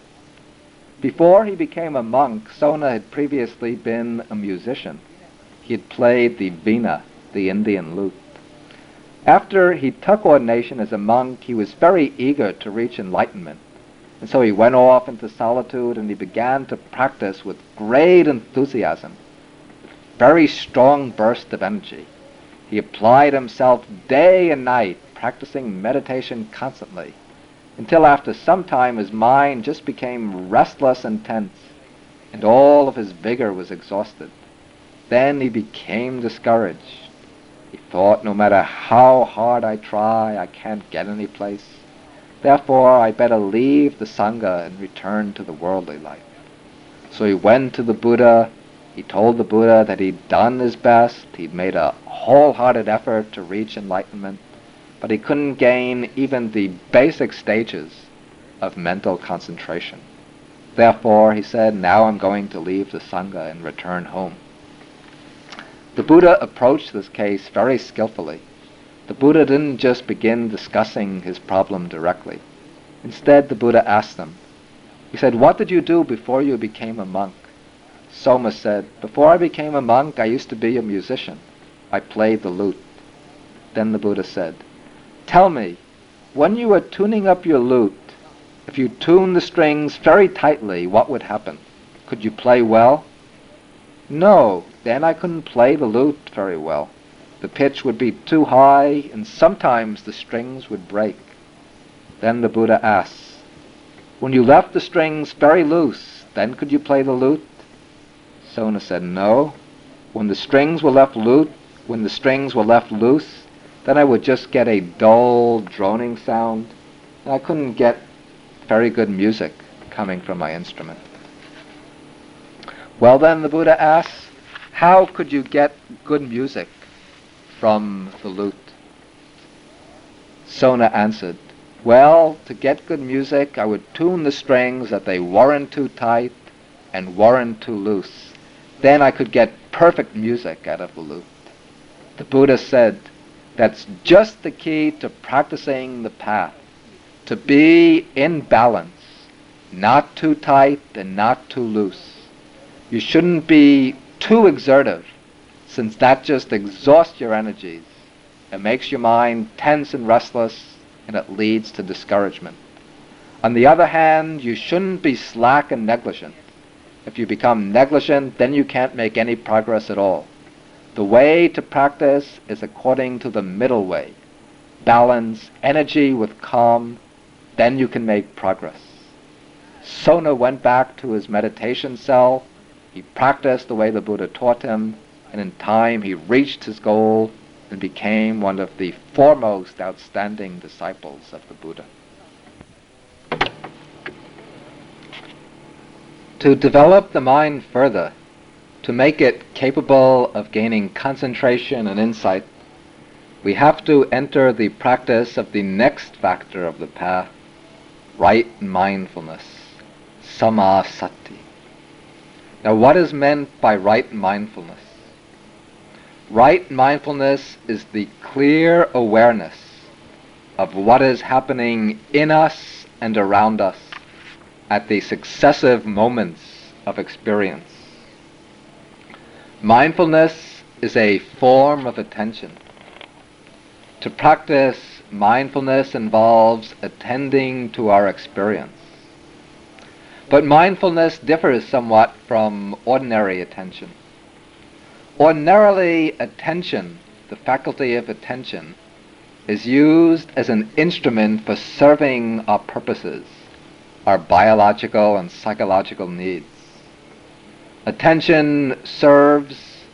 Before he became a monk, Sona had previously been a musician. He had played the veena, the Indian lute. After he took ordination as a monk, he was very eager to reach enlightenment. And so he went off into solitude and he began to practice with great enthusiasm very strong burst of energy. He applied himself day and night, practicing meditation constantly, until after some time his mind just became restless and tense, and all of his vigor was exhausted. Then he became discouraged. He thought, no matter how hard I try, I can't get any place. Therefore, I better leave the Sangha and return to the worldly life. So he went to the Buddha he told the Buddha that he'd done his best, he'd made a wholehearted effort to reach enlightenment, but he couldn't gain even the basic stages of mental concentration. Therefore, he said, now I'm going to leave the Sangha and return home. The Buddha approached this case very skillfully. The Buddha didn't just begin discussing his problem directly. Instead, the Buddha asked him, he said, what did you do before you became a monk? Sona said, Before I became a monk, I used to be a musician. I played the lute. Then the Buddha said, Tell me, when you were tuning up your lute, if you tuned the strings very tightly, what would happen? Could you play well? No, then I couldn't play the lute very well. The pitch would be too high, and sometimes the strings would break. Then the Buddha asks, When you left the strings very loose, then could you play the lute? Sona said, No. When the strings were left loose, when the strings were left loose, then I would just get a dull droning sound, and I couldn't get very good music coming from my instrument. Well, then the Buddha asks, how could you get good music from the lute? Sona answered, well, to get good music, I would tune the strings that they weren't too tight and weren't too loose. Then I could get perfect music out of the lute. The Buddha said, that's just the key to practicing the path. To be in balance, not too tight and not too loose. You shouldn't be too exertive, since that just exhausts your energies. It makes your mind tense and restless and it leads to discouragement. On the other hand, you shouldn't be slack and negligent. If you become negligent, then you can't make any progress at all. The way to practice is according to the middle way. Balance energy with calm, then you can make progress. Sona went back to his meditation cell. He practiced the way the Buddha taught him, and in time he reached his goal and became one of the foremost outstanding disciples of the Buddha. To develop the mind further, to make it capable of gaining concentration and insight, we have to enter the practice of the next factor of the path, right mindfulness, samma sati. Now, what is meant by right mindfulness? Right mindfulness is the clear awareness of what is happening in us and around us at the successive moments of experience. Mindfulness is a form of attention. To practice mindfulness involves attending to our experience. But mindfulness differs somewhat from ordinary attention. Ordinarily, attention, the faculty of attention, is used as an instrument for serving our purposes, our biological and psychological needs. Attention serves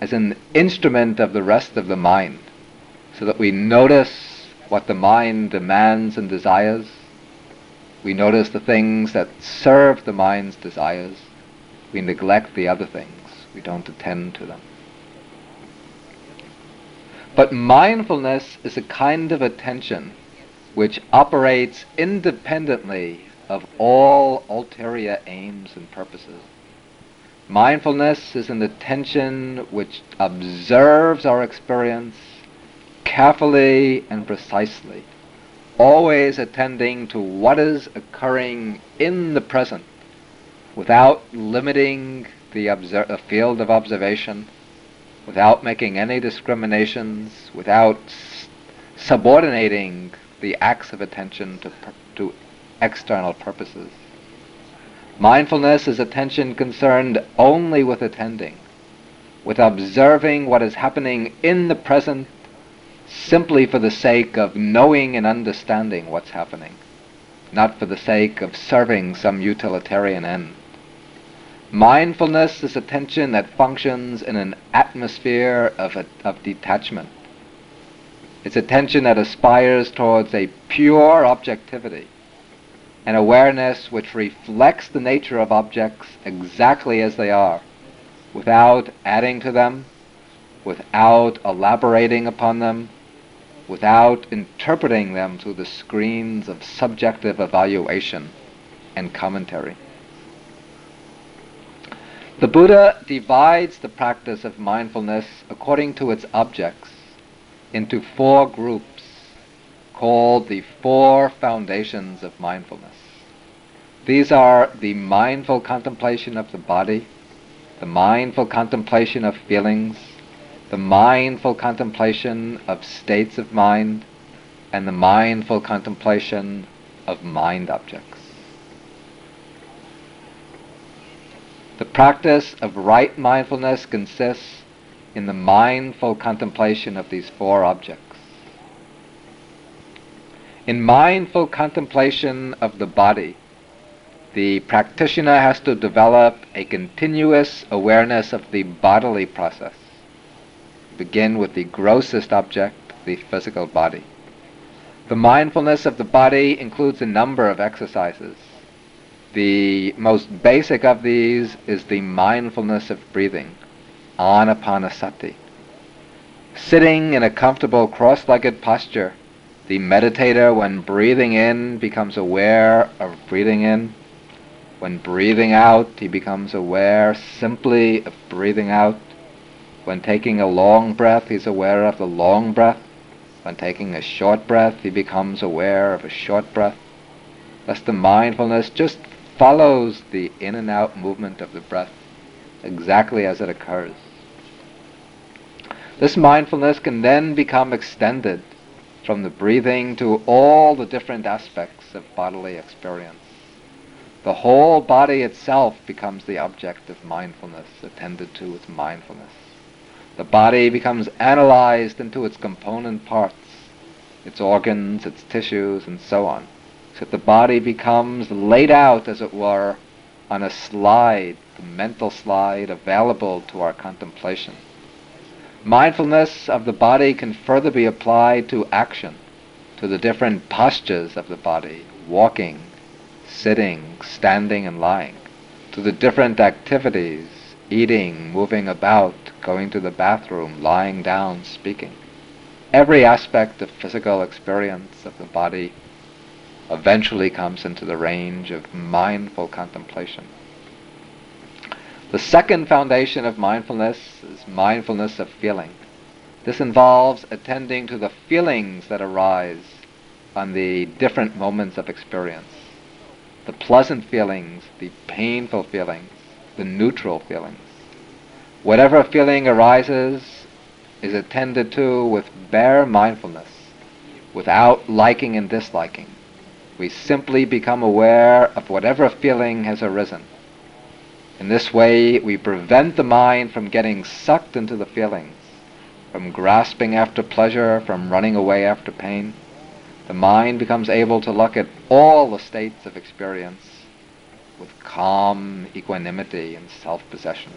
as an instrument of the rest of the mind, so that we notice what the mind demands and desires. We notice the things that serve the mind's desires. We neglect the other things. We don't attend to them. But mindfulness is a kind of attention which operates independently of all ulterior aims and purposes. Mindfulness is an attention which observes our experience carefully and precisely, always attending to what is occurring in the present without limiting the, obser- the field of observation without making any discriminations, without s- subordinating the acts of attention to, to external purposes. Mindfulness is attention concerned only with attending, with observing what is happening in the present simply for the sake of knowing and understanding what's happening, not for the sake of serving some utilitarian end. Mindfulness is attention that functions in an atmosphere of, a, of detachment. It's attention that aspires towards a pure objectivity, an awareness which reflects the nature of objects exactly as they are, without adding to them, without elaborating upon them, without interpreting them through the screens of subjective evaluation and commentary. The Buddha divides the practice of mindfulness according to its objects into four groups called the four foundations of mindfulness. These are the mindful contemplation of the body, the mindful contemplation of feelings, the mindful contemplation of states of mind, and the mindful contemplation of mind objects. The practice of right mindfulness consists in the mindful contemplation of these four objects. In mindful contemplation of the body, the practitioner has to develop a continuous awareness of the bodily process. Begin with the grossest object, the physical body. The mindfulness of the body includes a number of exercises. The most basic of these is the mindfulness of breathing, anapanasati. Sitting in a comfortable cross-legged posture, the meditator, when breathing in, becomes aware of breathing in. When breathing out, he becomes aware simply of breathing out. When taking a long breath, he's aware of the long breath. When taking a short breath, he becomes aware of a short breath. Thus the mindfulness just follows the in and out movement of the breath exactly as it occurs. This mindfulness can then become extended from the breathing to all the different aspects of bodily experience. The whole body itself becomes the object of mindfulness, attended to with mindfulness. The body becomes analyzed into its component parts, its organs, its tissues, and so on. So that the body becomes laid out, as it were, on a slide, the mental slide available to our contemplation. Mindfulness of the body can further be applied to action, to the different postures of the body, walking, sitting, standing, and lying, to the different activities, eating, moving about, going to the bathroom, lying down, speaking. Every aspect of physical experience of the body eventually comes into the range of mindful contemplation. The second foundation of mindfulness is mindfulness of feeling. This involves attending to the feelings that arise on the different moments of experience. The pleasant feelings, the painful feelings, the neutral feelings. Whatever feeling arises is attended to with bare mindfulness, without liking and disliking. We simply become aware of whatever feeling has arisen. In this way, we prevent the mind from getting sucked into the feelings, from grasping after pleasure, from running away after pain. The mind becomes able to look at all the states of experience with calm equanimity and self-possession.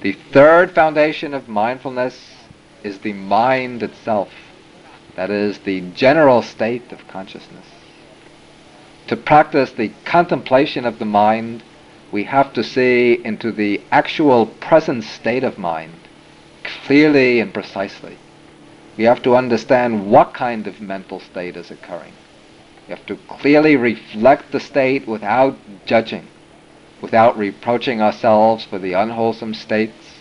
The third foundation of mindfulness is the mind itself, that is, the general state of consciousness. To practice the contemplation of the mind, we have to see into the actual present state of mind clearly and precisely. We have to understand what kind of mental state is occurring. We have to clearly reflect the state without judging without reproaching ourselves for the unwholesome states,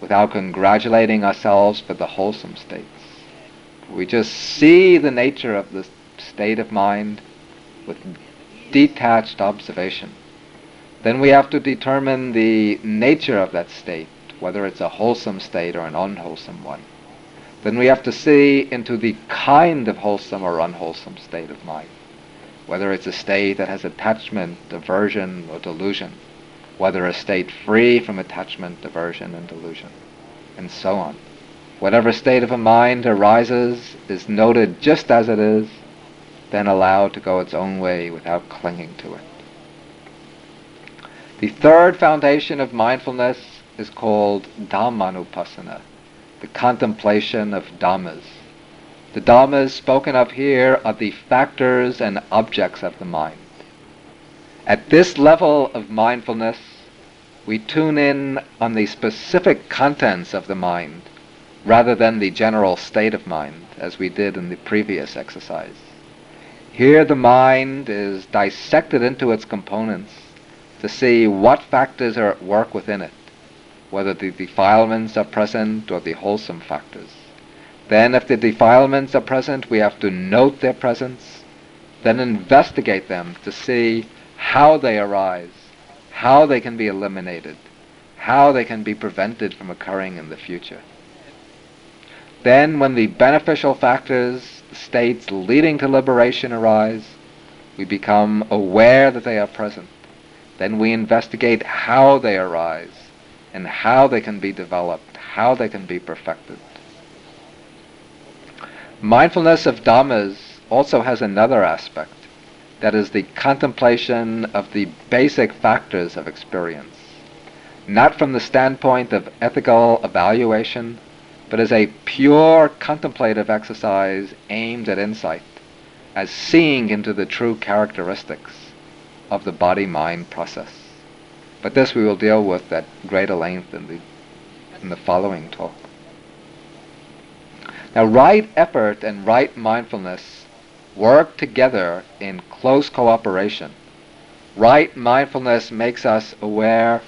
without congratulating ourselves for the wholesome states. We just see the nature of the state of mind with detached observation. Then we have to determine the nature of that state, whether it's a wholesome state or an unwholesome one. Then we have to see into the kind of wholesome or unwholesome state of mind whether it's a state that has attachment, aversion, or delusion, whether a state free from attachment, aversion, and delusion, and so on. Whatever state of a mind arises is noted just as it is, then allowed to go its own way without clinging to it. The third foundation of mindfulness is called Dhammanupassana, the contemplation of Dhammas. The Dhammas spoken of here are the factors and objects of the mind. At this level of mindfulness, we tune in on the specific contents of the mind rather than the general state of mind, as we did in the previous exercise. Here the mind is dissected into its components to see what factors are at work within it, whether the defilements are present or the wholesome factors. Then, if the defilements are present, we have to note their presence, then investigate them to see how they arise, how they can be eliminated, how they can be prevented from occurring in the future. Then, when the beneficial factors, states leading to liberation arise, we become aware that they are present. Then we investigate how they arise, and how they can be developed, how they can be perfected. Mindfulness of Dhammas also has another aspect, that is the contemplation of the basic factors of experience, not from the standpoint of ethical evaluation, but as a pure contemplative exercise aimed at insight, as seeing into the true characteristics of the body-mind process. But this we will deal with at greater length in the, in the following talk. Now, right effort and right mindfulness work together in close cooperation. Right mindfulness makes us aware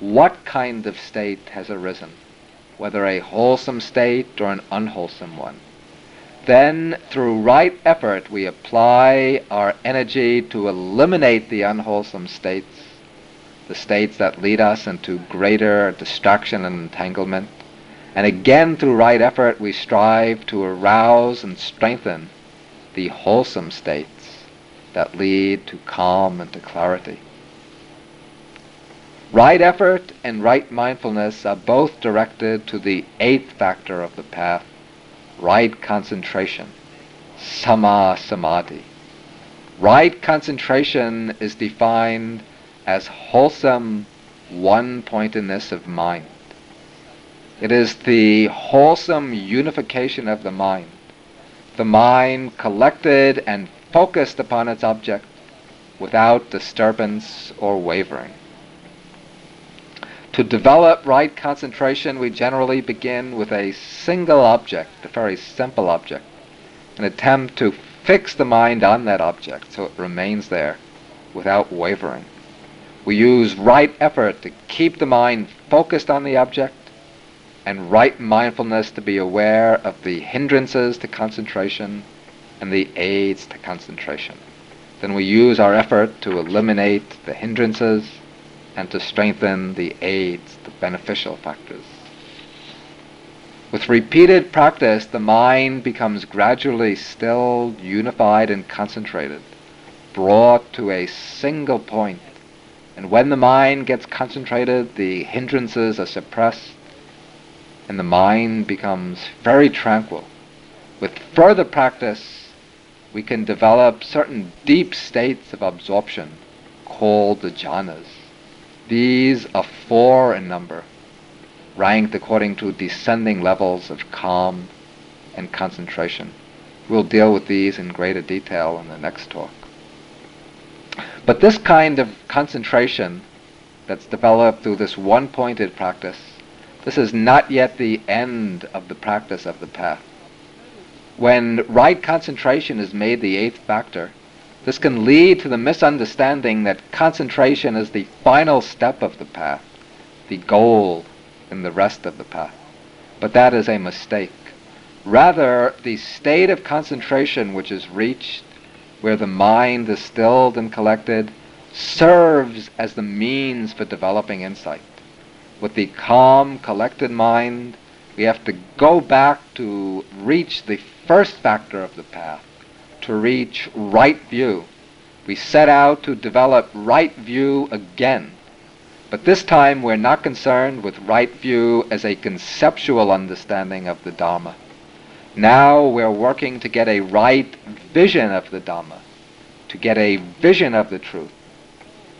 what kind of state has arisen, whether a wholesome state or an unwholesome one. Then, through right effort, we apply our energy to eliminate the unwholesome states, the states that lead us into greater destruction and entanglement. And again, through right effort, we strive to arouse and strengthen the wholesome states that lead to calm and to clarity. Right effort and right mindfulness are both directed to the eighth factor of the path, right concentration, samma samadhi. Right concentration is defined as wholesome one-pointedness of mind. It is the wholesome unification of the mind, the mind collected and focused upon its object without disturbance or wavering. To develop right concentration, we generally begin with a single object, a very simple object, and attempt to fix the mind on that object so it remains there without wavering. We use right effort to keep the mind focused on the object and right mindfulness to be aware of the hindrances to concentration and the aids to concentration. Then we use our effort to eliminate the hindrances and to strengthen the aids, the beneficial factors. With repeated practice, the mind becomes gradually still, unified, and concentrated, brought to a single point. And when the mind gets concentrated, the hindrances are suppressed, and the mind becomes very tranquil. With further practice, we can develop certain deep states of absorption called the jhanas. These are four in number, ranked according to descending levels of calm and concentration. We'll deal with these in greater detail in the next talk. But this kind of concentration that's developed through this one-pointed practice, this is not yet the end of the practice of the path. When right concentration is made the eighth factor, this can lead to the misunderstanding that concentration is the final step of the path, the goal in the rest of the path. But that is a mistake. Rather, the state of concentration which is reached, where the mind is stilled and collected, serves as the means for developing insight. With the calm, collected mind, we have to go back to reach the first factor of the path, to reach right view. We set out to develop right view again. But this time we're not concerned with right view as a conceptual understanding of the Dharma. Now we're working to get a right vision of the Dhamma, to get a vision of the truth.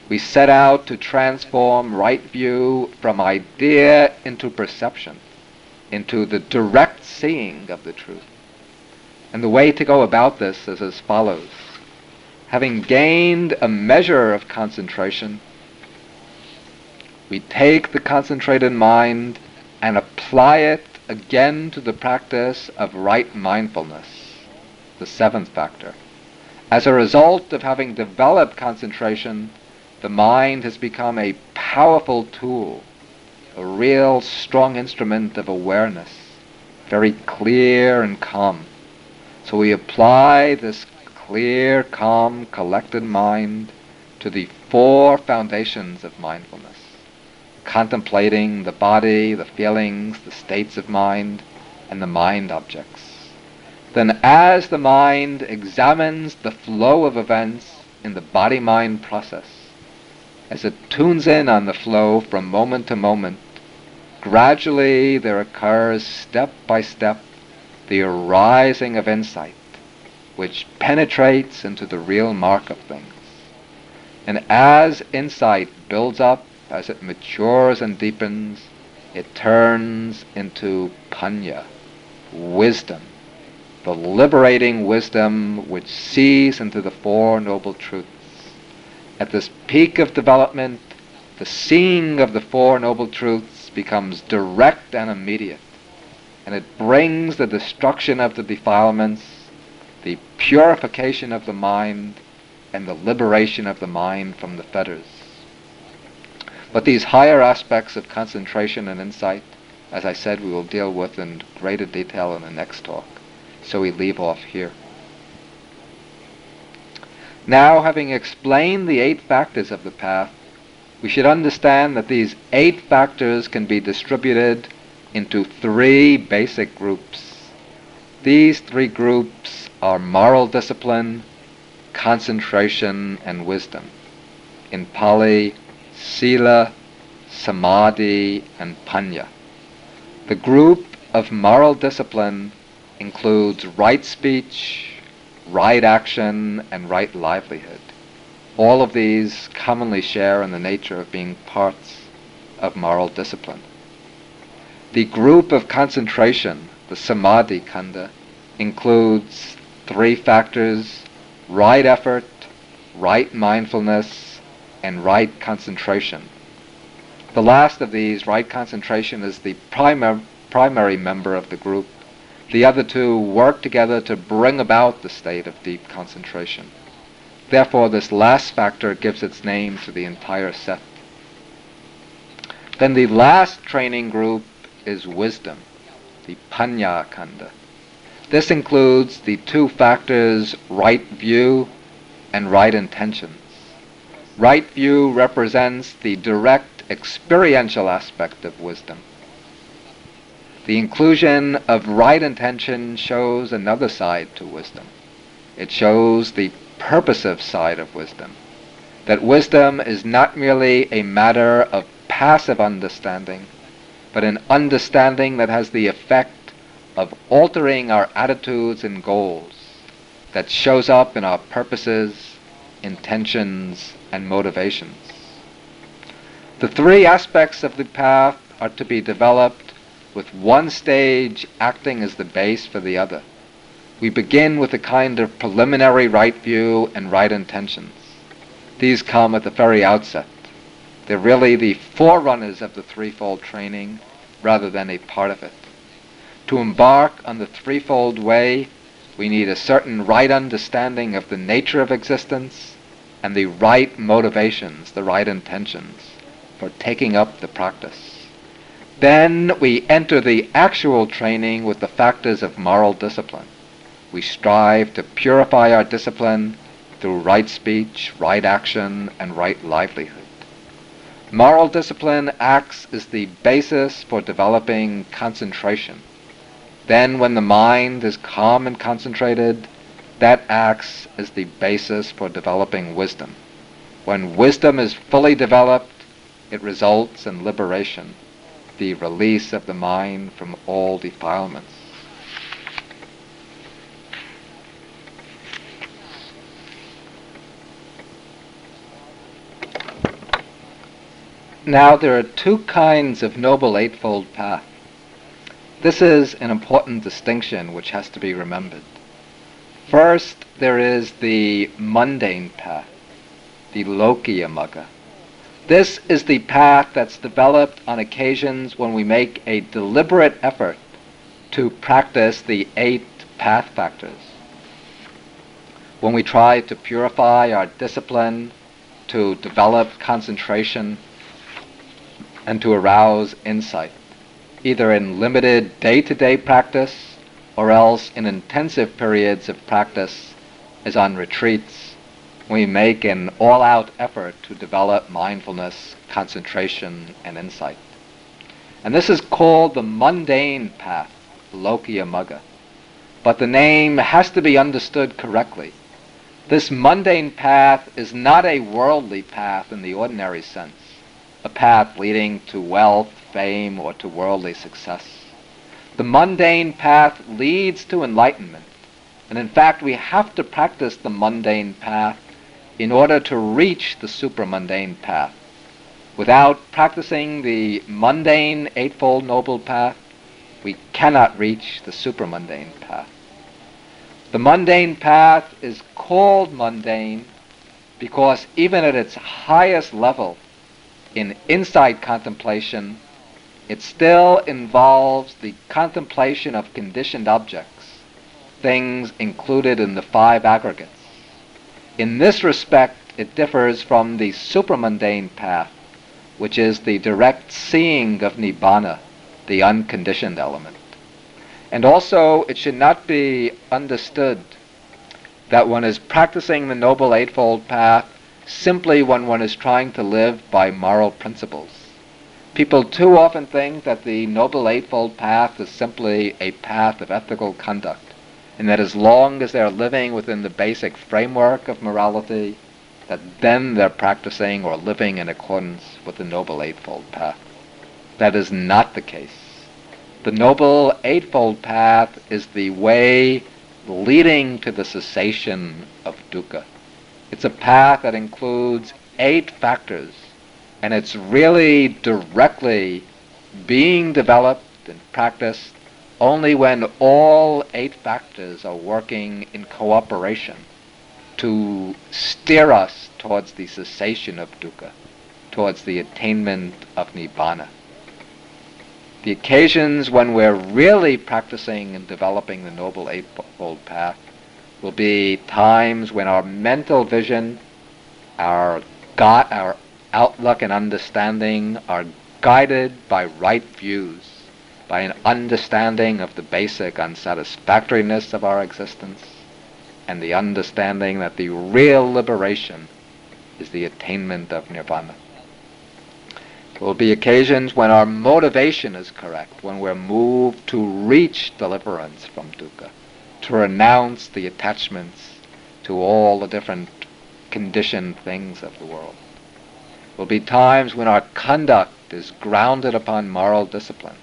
We set out to transform right view from idea into perception, into the direct seeing of the truth. And the way to go about this is as follows. Having gained a measure of concentration, we take the concentrated mind and apply it again to the practice of right mindfulness, the seventh factor. As a result of having developed concentration, the mind has become a powerful tool, a real strong instrument of awareness, very clear and calm. So we apply this clear, calm, collected mind to the four foundations of mindfulness. Contemplating the body, the feelings, the states of mind, and the mind objects. Then as the mind examines the flow of events in the body-mind process, as it tunes in on the flow from moment to moment, gradually there occurs step by step the arising of insight, which penetrates into the real mark of things. And as insight builds up, as it matures and deepens, it turns into panya, wisdom, the liberating wisdom which sees into the Four Noble Truths. At this peak of development, the seeing of the Four Noble Truths becomes direct and immediate, and it brings the destruction of the defilements, the purification of the mind, and the liberation of the mind from the fetters. But these higher aspects of concentration and insight, as I said, we will deal with in greater detail in the next talk. So we leave off here. Now, having explained the eight factors of the path, we should understand that these eight factors can be distributed into three basic groups. These three groups are moral discipline, concentration, and wisdom. In Pali, Sila, Samadhi, and Panya. The group of moral discipline includes right speech, right action, and right livelihood. All of these commonly share in the nature of being parts of moral discipline. The group of concentration, the Samadhi Khandha, includes three factors right effort, right mindfulness, and right concentration. The last of these, right concentration, is the primar- primary member of the group. The other two work together to bring about the state of deep concentration. Therefore, this last factor gives its name to the entire set. Then the last training group is wisdom, the Panya Khandha. This includes the two factors right view and right intention. Right view represents the direct experiential aspect of wisdom. The inclusion of right intention shows another side to wisdom. It shows the purposive side of wisdom. That wisdom is not merely a matter of passive understanding, but an understanding that has the effect of altering our attitudes and goals, that shows up in our purposes, intentions, and motivations. The three aspects of the path are to be developed with one stage acting as the base for the other. We begin with a kind of preliminary right view and right intentions. These come at the very outset. They're really the forerunners of the threefold training rather than a part of it. To embark on the threefold way, we need a certain right understanding of the nature of existence, and the right motivations, the right intentions for taking up the practice. Then we enter the actual training with the factors of moral discipline. We strive to purify our discipline through right speech, right action, and right livelihood. Moral discipline acts as the basis for developing concentration. Then, when the mind is calm and concentrated, that acts as the basis for developing wisdom. When wisdom is fully developed, it results in liberation, the release of the mind from all defilements. Now, there are two kinds of Noble Eightfold Path. This is an important distinction which has to be remembered. First, there is the mundane path, the Lokiya Magga. This is the path that's developed on occasions when we make a deliberate effort to practice the eight path factors. When we try to purify our discipline, to develop concentration, and to arouse insight, either in limited day-to-day practice or else in intensive periods of practice, as on retreats, we make an all-out effort to develop mindfulness, concentration, and insight. And this is called the mundane path, Lokiya Magga. But the name has to be understood correctly. This mundane path is not a worldly path in the ordinary sense. a path leading to wealth, fame, or to worldly success. The mundane path leads to enlightenment. And in fact, we have to practice the mundane path in order to reach the supramundane path. Without practicing the mundane Eightfold Noble Path, we cannot reach the supramundane path. The mundane path is called mundane because even at its highest level, in insight contemplation, it still involves the contemplation of conditioned objects, things included in the five aggregates. In this respect, it differs from the supramundane path, which is the direct seeing of nibbana, the unconditioned element. And also, it should not be understood that one is practicing the Noble Eightfold Path simply when one is trying to live by moral principles. People too often think that the Noble Eightfold Path is simply a path of ethical conduct, and that as long as they're living within the basic framework of morality, that then they're practicing or living in accordance with the Noble Eightfold Path. That is not the case. The Noble Eightfold Path is the way leading to the cessation of dukkha. It's a path that includes eight factors, and it's really directly being developed and practiced only when all eight factors are working in cooperation to steer us towards the cessation of dukkha, towards the attainment of nibbana. The occasions when we're really practicing and developing the Noble Eightfold Path will be times when our mental vision, our, gu- our outlook and understanding are guided by right views, by an understanding of the basic unsatisfactoriness of our existence, and the understanding that the real liberation is the attainment of nirvana. There will be occasions when our motivation is correct, when we're moved to reach deliverance from dukkha to renounce the attachments to all the different conditioned things of the world. Will be times when our conduct is grounded upon moral discipline,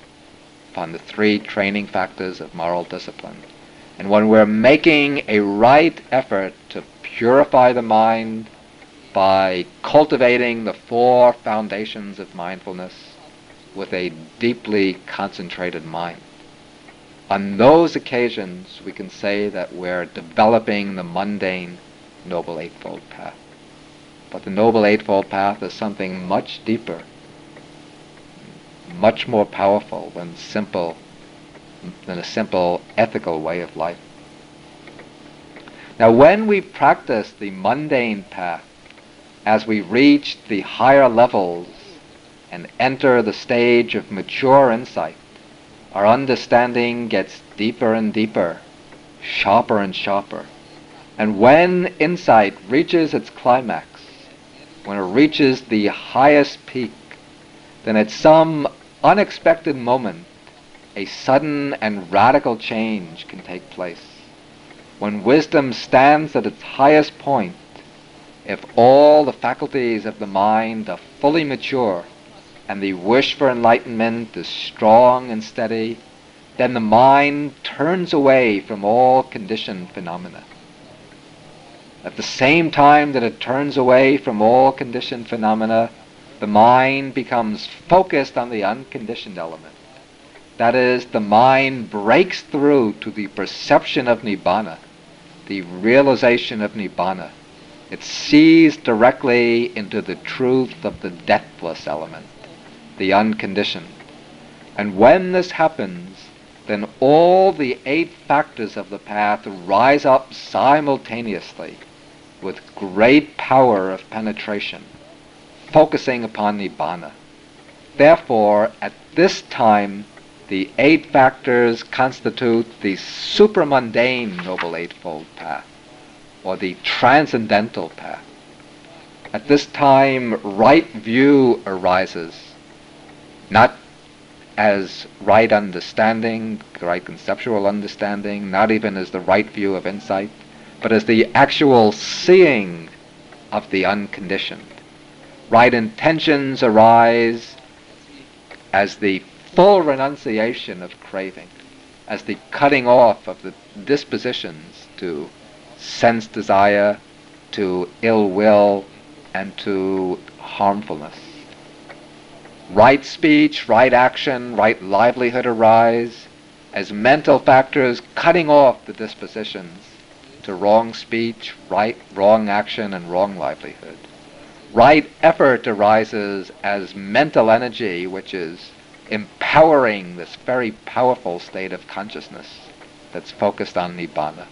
upon the three training factors of moral discipline, and when we're making a right effort to purify the mind by cultivating the four foundations of mindfulness with a deeply concentrated mind on those occasions, we can say that we're developing the mundane Noble Eightfold Path. But the Noble Eightfold Path is something much deeper, much more powerful than simple than a simple ethical way of life. Now, when we practice the mundane path, as we reach the higher levels and enter the stage of mature insight, our understanding gets deeper and deeper, sharper and sharper. And when insight reaches its climax, when it reaches the highest peak, then at some unexpected moment, a sudden and radical change can take place. When wisdom stands at its highest point, if all the faculties of the mind are fully mature, and the wish for enlightenment is strong and steady, then the mind turns away from all conditioned phenomena. At the same time that it turns away from all conditioned phenomena, the mind becomes focused on the unconditioned element. That is, the mind breaks through to the perception of Nibbana, the realization of Nibbana. It sees directly into the truth of the deathless element the unconditioned. And when this happens, then all the eight factors of the path rise up simultaneously with great power of penetration, focusing upon Nibbana. Therefore, at this time, the eight factors constitute the supramundane Noble Eightfold Path, or the transcendental path. At this time, right view arises not as right understanding, right conceptual understanding, not even as the right view of insight, but as the actual seeing of the unconditioned. Right intentions arise as the full renunciation of craving, as the cutting off of the dispositions to sense desire, to ill will, and to harmfulness. Right speech, right action, right livelihood arise as mental factors cutting off the dispositions to wrong speech, right, wrong action, and wrong livelihood. Right effort arises as mental energy, which is empowering this very powerful state of consciousness that's focused on Nibbana.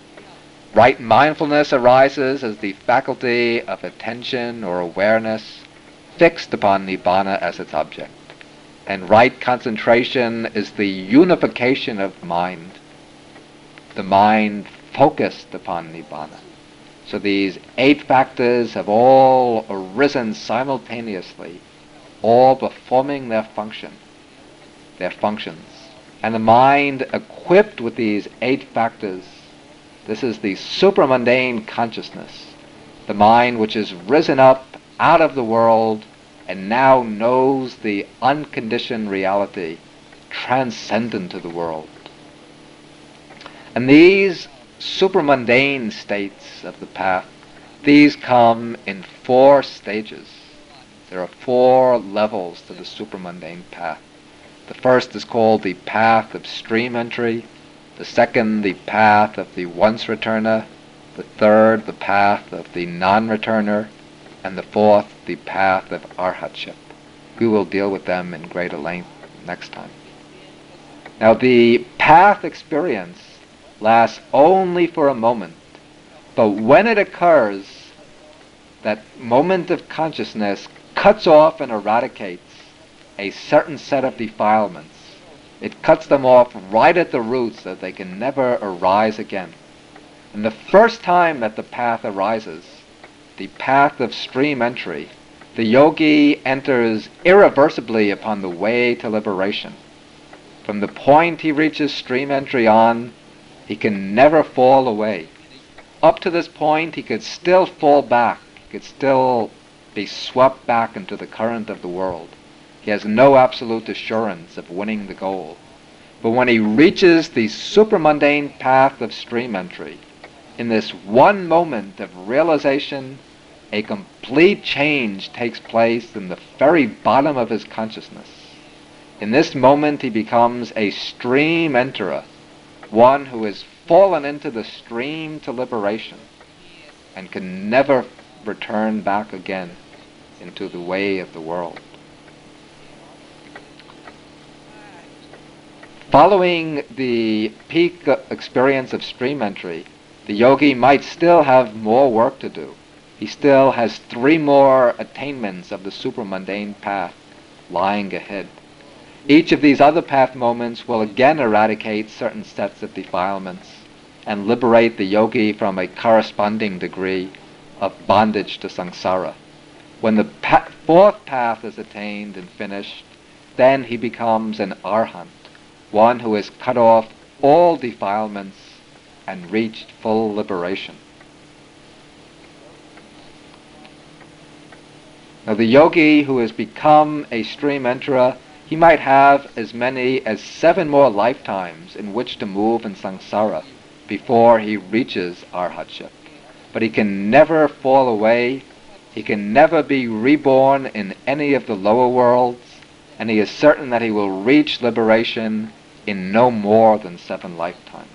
Right mindfulness arises as the faculty of attention or awareness fixed upon Nibbana as its object. And right concentration is the unification of mind, the mind focused upon Nibbana. So these eight factors have all arisen simultaneously, all performing their function, their functions. And the mind equipped with these eight factors this is the supramundane consciousness, the mind which has risen up out of the world and now knows the unconditioned reality transcendent to the world. And these supramundane states of the path, these come in four stages. There are four levels to the supramundane path. The first is called the path of stream entry the second the path of the once returner, the third the path of the non-returner, and the fourth the path of arhatship. We will deal with them in greater length next time. Now the path experience lasts only for a moment, but when it occurs, that moment of consciousness cuts off and eradicates a certain set of defilements it cuts them off right at the roots so that they can never arise again. And the first time that the path arises, the path of stream entry, the yogi enters irreversibly upon the way to liberation. From the point he reaches stream entry on, he can never fall away. Up to this point, he could still fall back. He could still be swept back into the current of the world. He has no absolute assurance of winning the goal. But when he reaches the supramundane path of stream entry, in this one moment of realization, a complete change takes place in the very bottom of his consciousness. In this moment, he becomes a stream enterer, one who has fallen into the stream to liberation and can never return back again into the way of the world. Following the peak experience of stream entry, the yogi might still have more work to do. He still has three more attainments of the supramundane path lying ahead. Each of these other path moments will again eradicate certain sets of defilements and liberate the yogi from a corresponding degree of bondage to samsara. When the pa- fourth path is attained and finished, then he becomes an arhat one who has cut off all defilements and reached full liberation. Now the yogi who has become a stream enterer, he might have as many as seven more lifetimes in which to move in samsara before he reaches arhatship. But he can never fall away, he can never be reborn in any of the lower worlds, and he is certain that he will reach liberation in no more than seven lifetimes.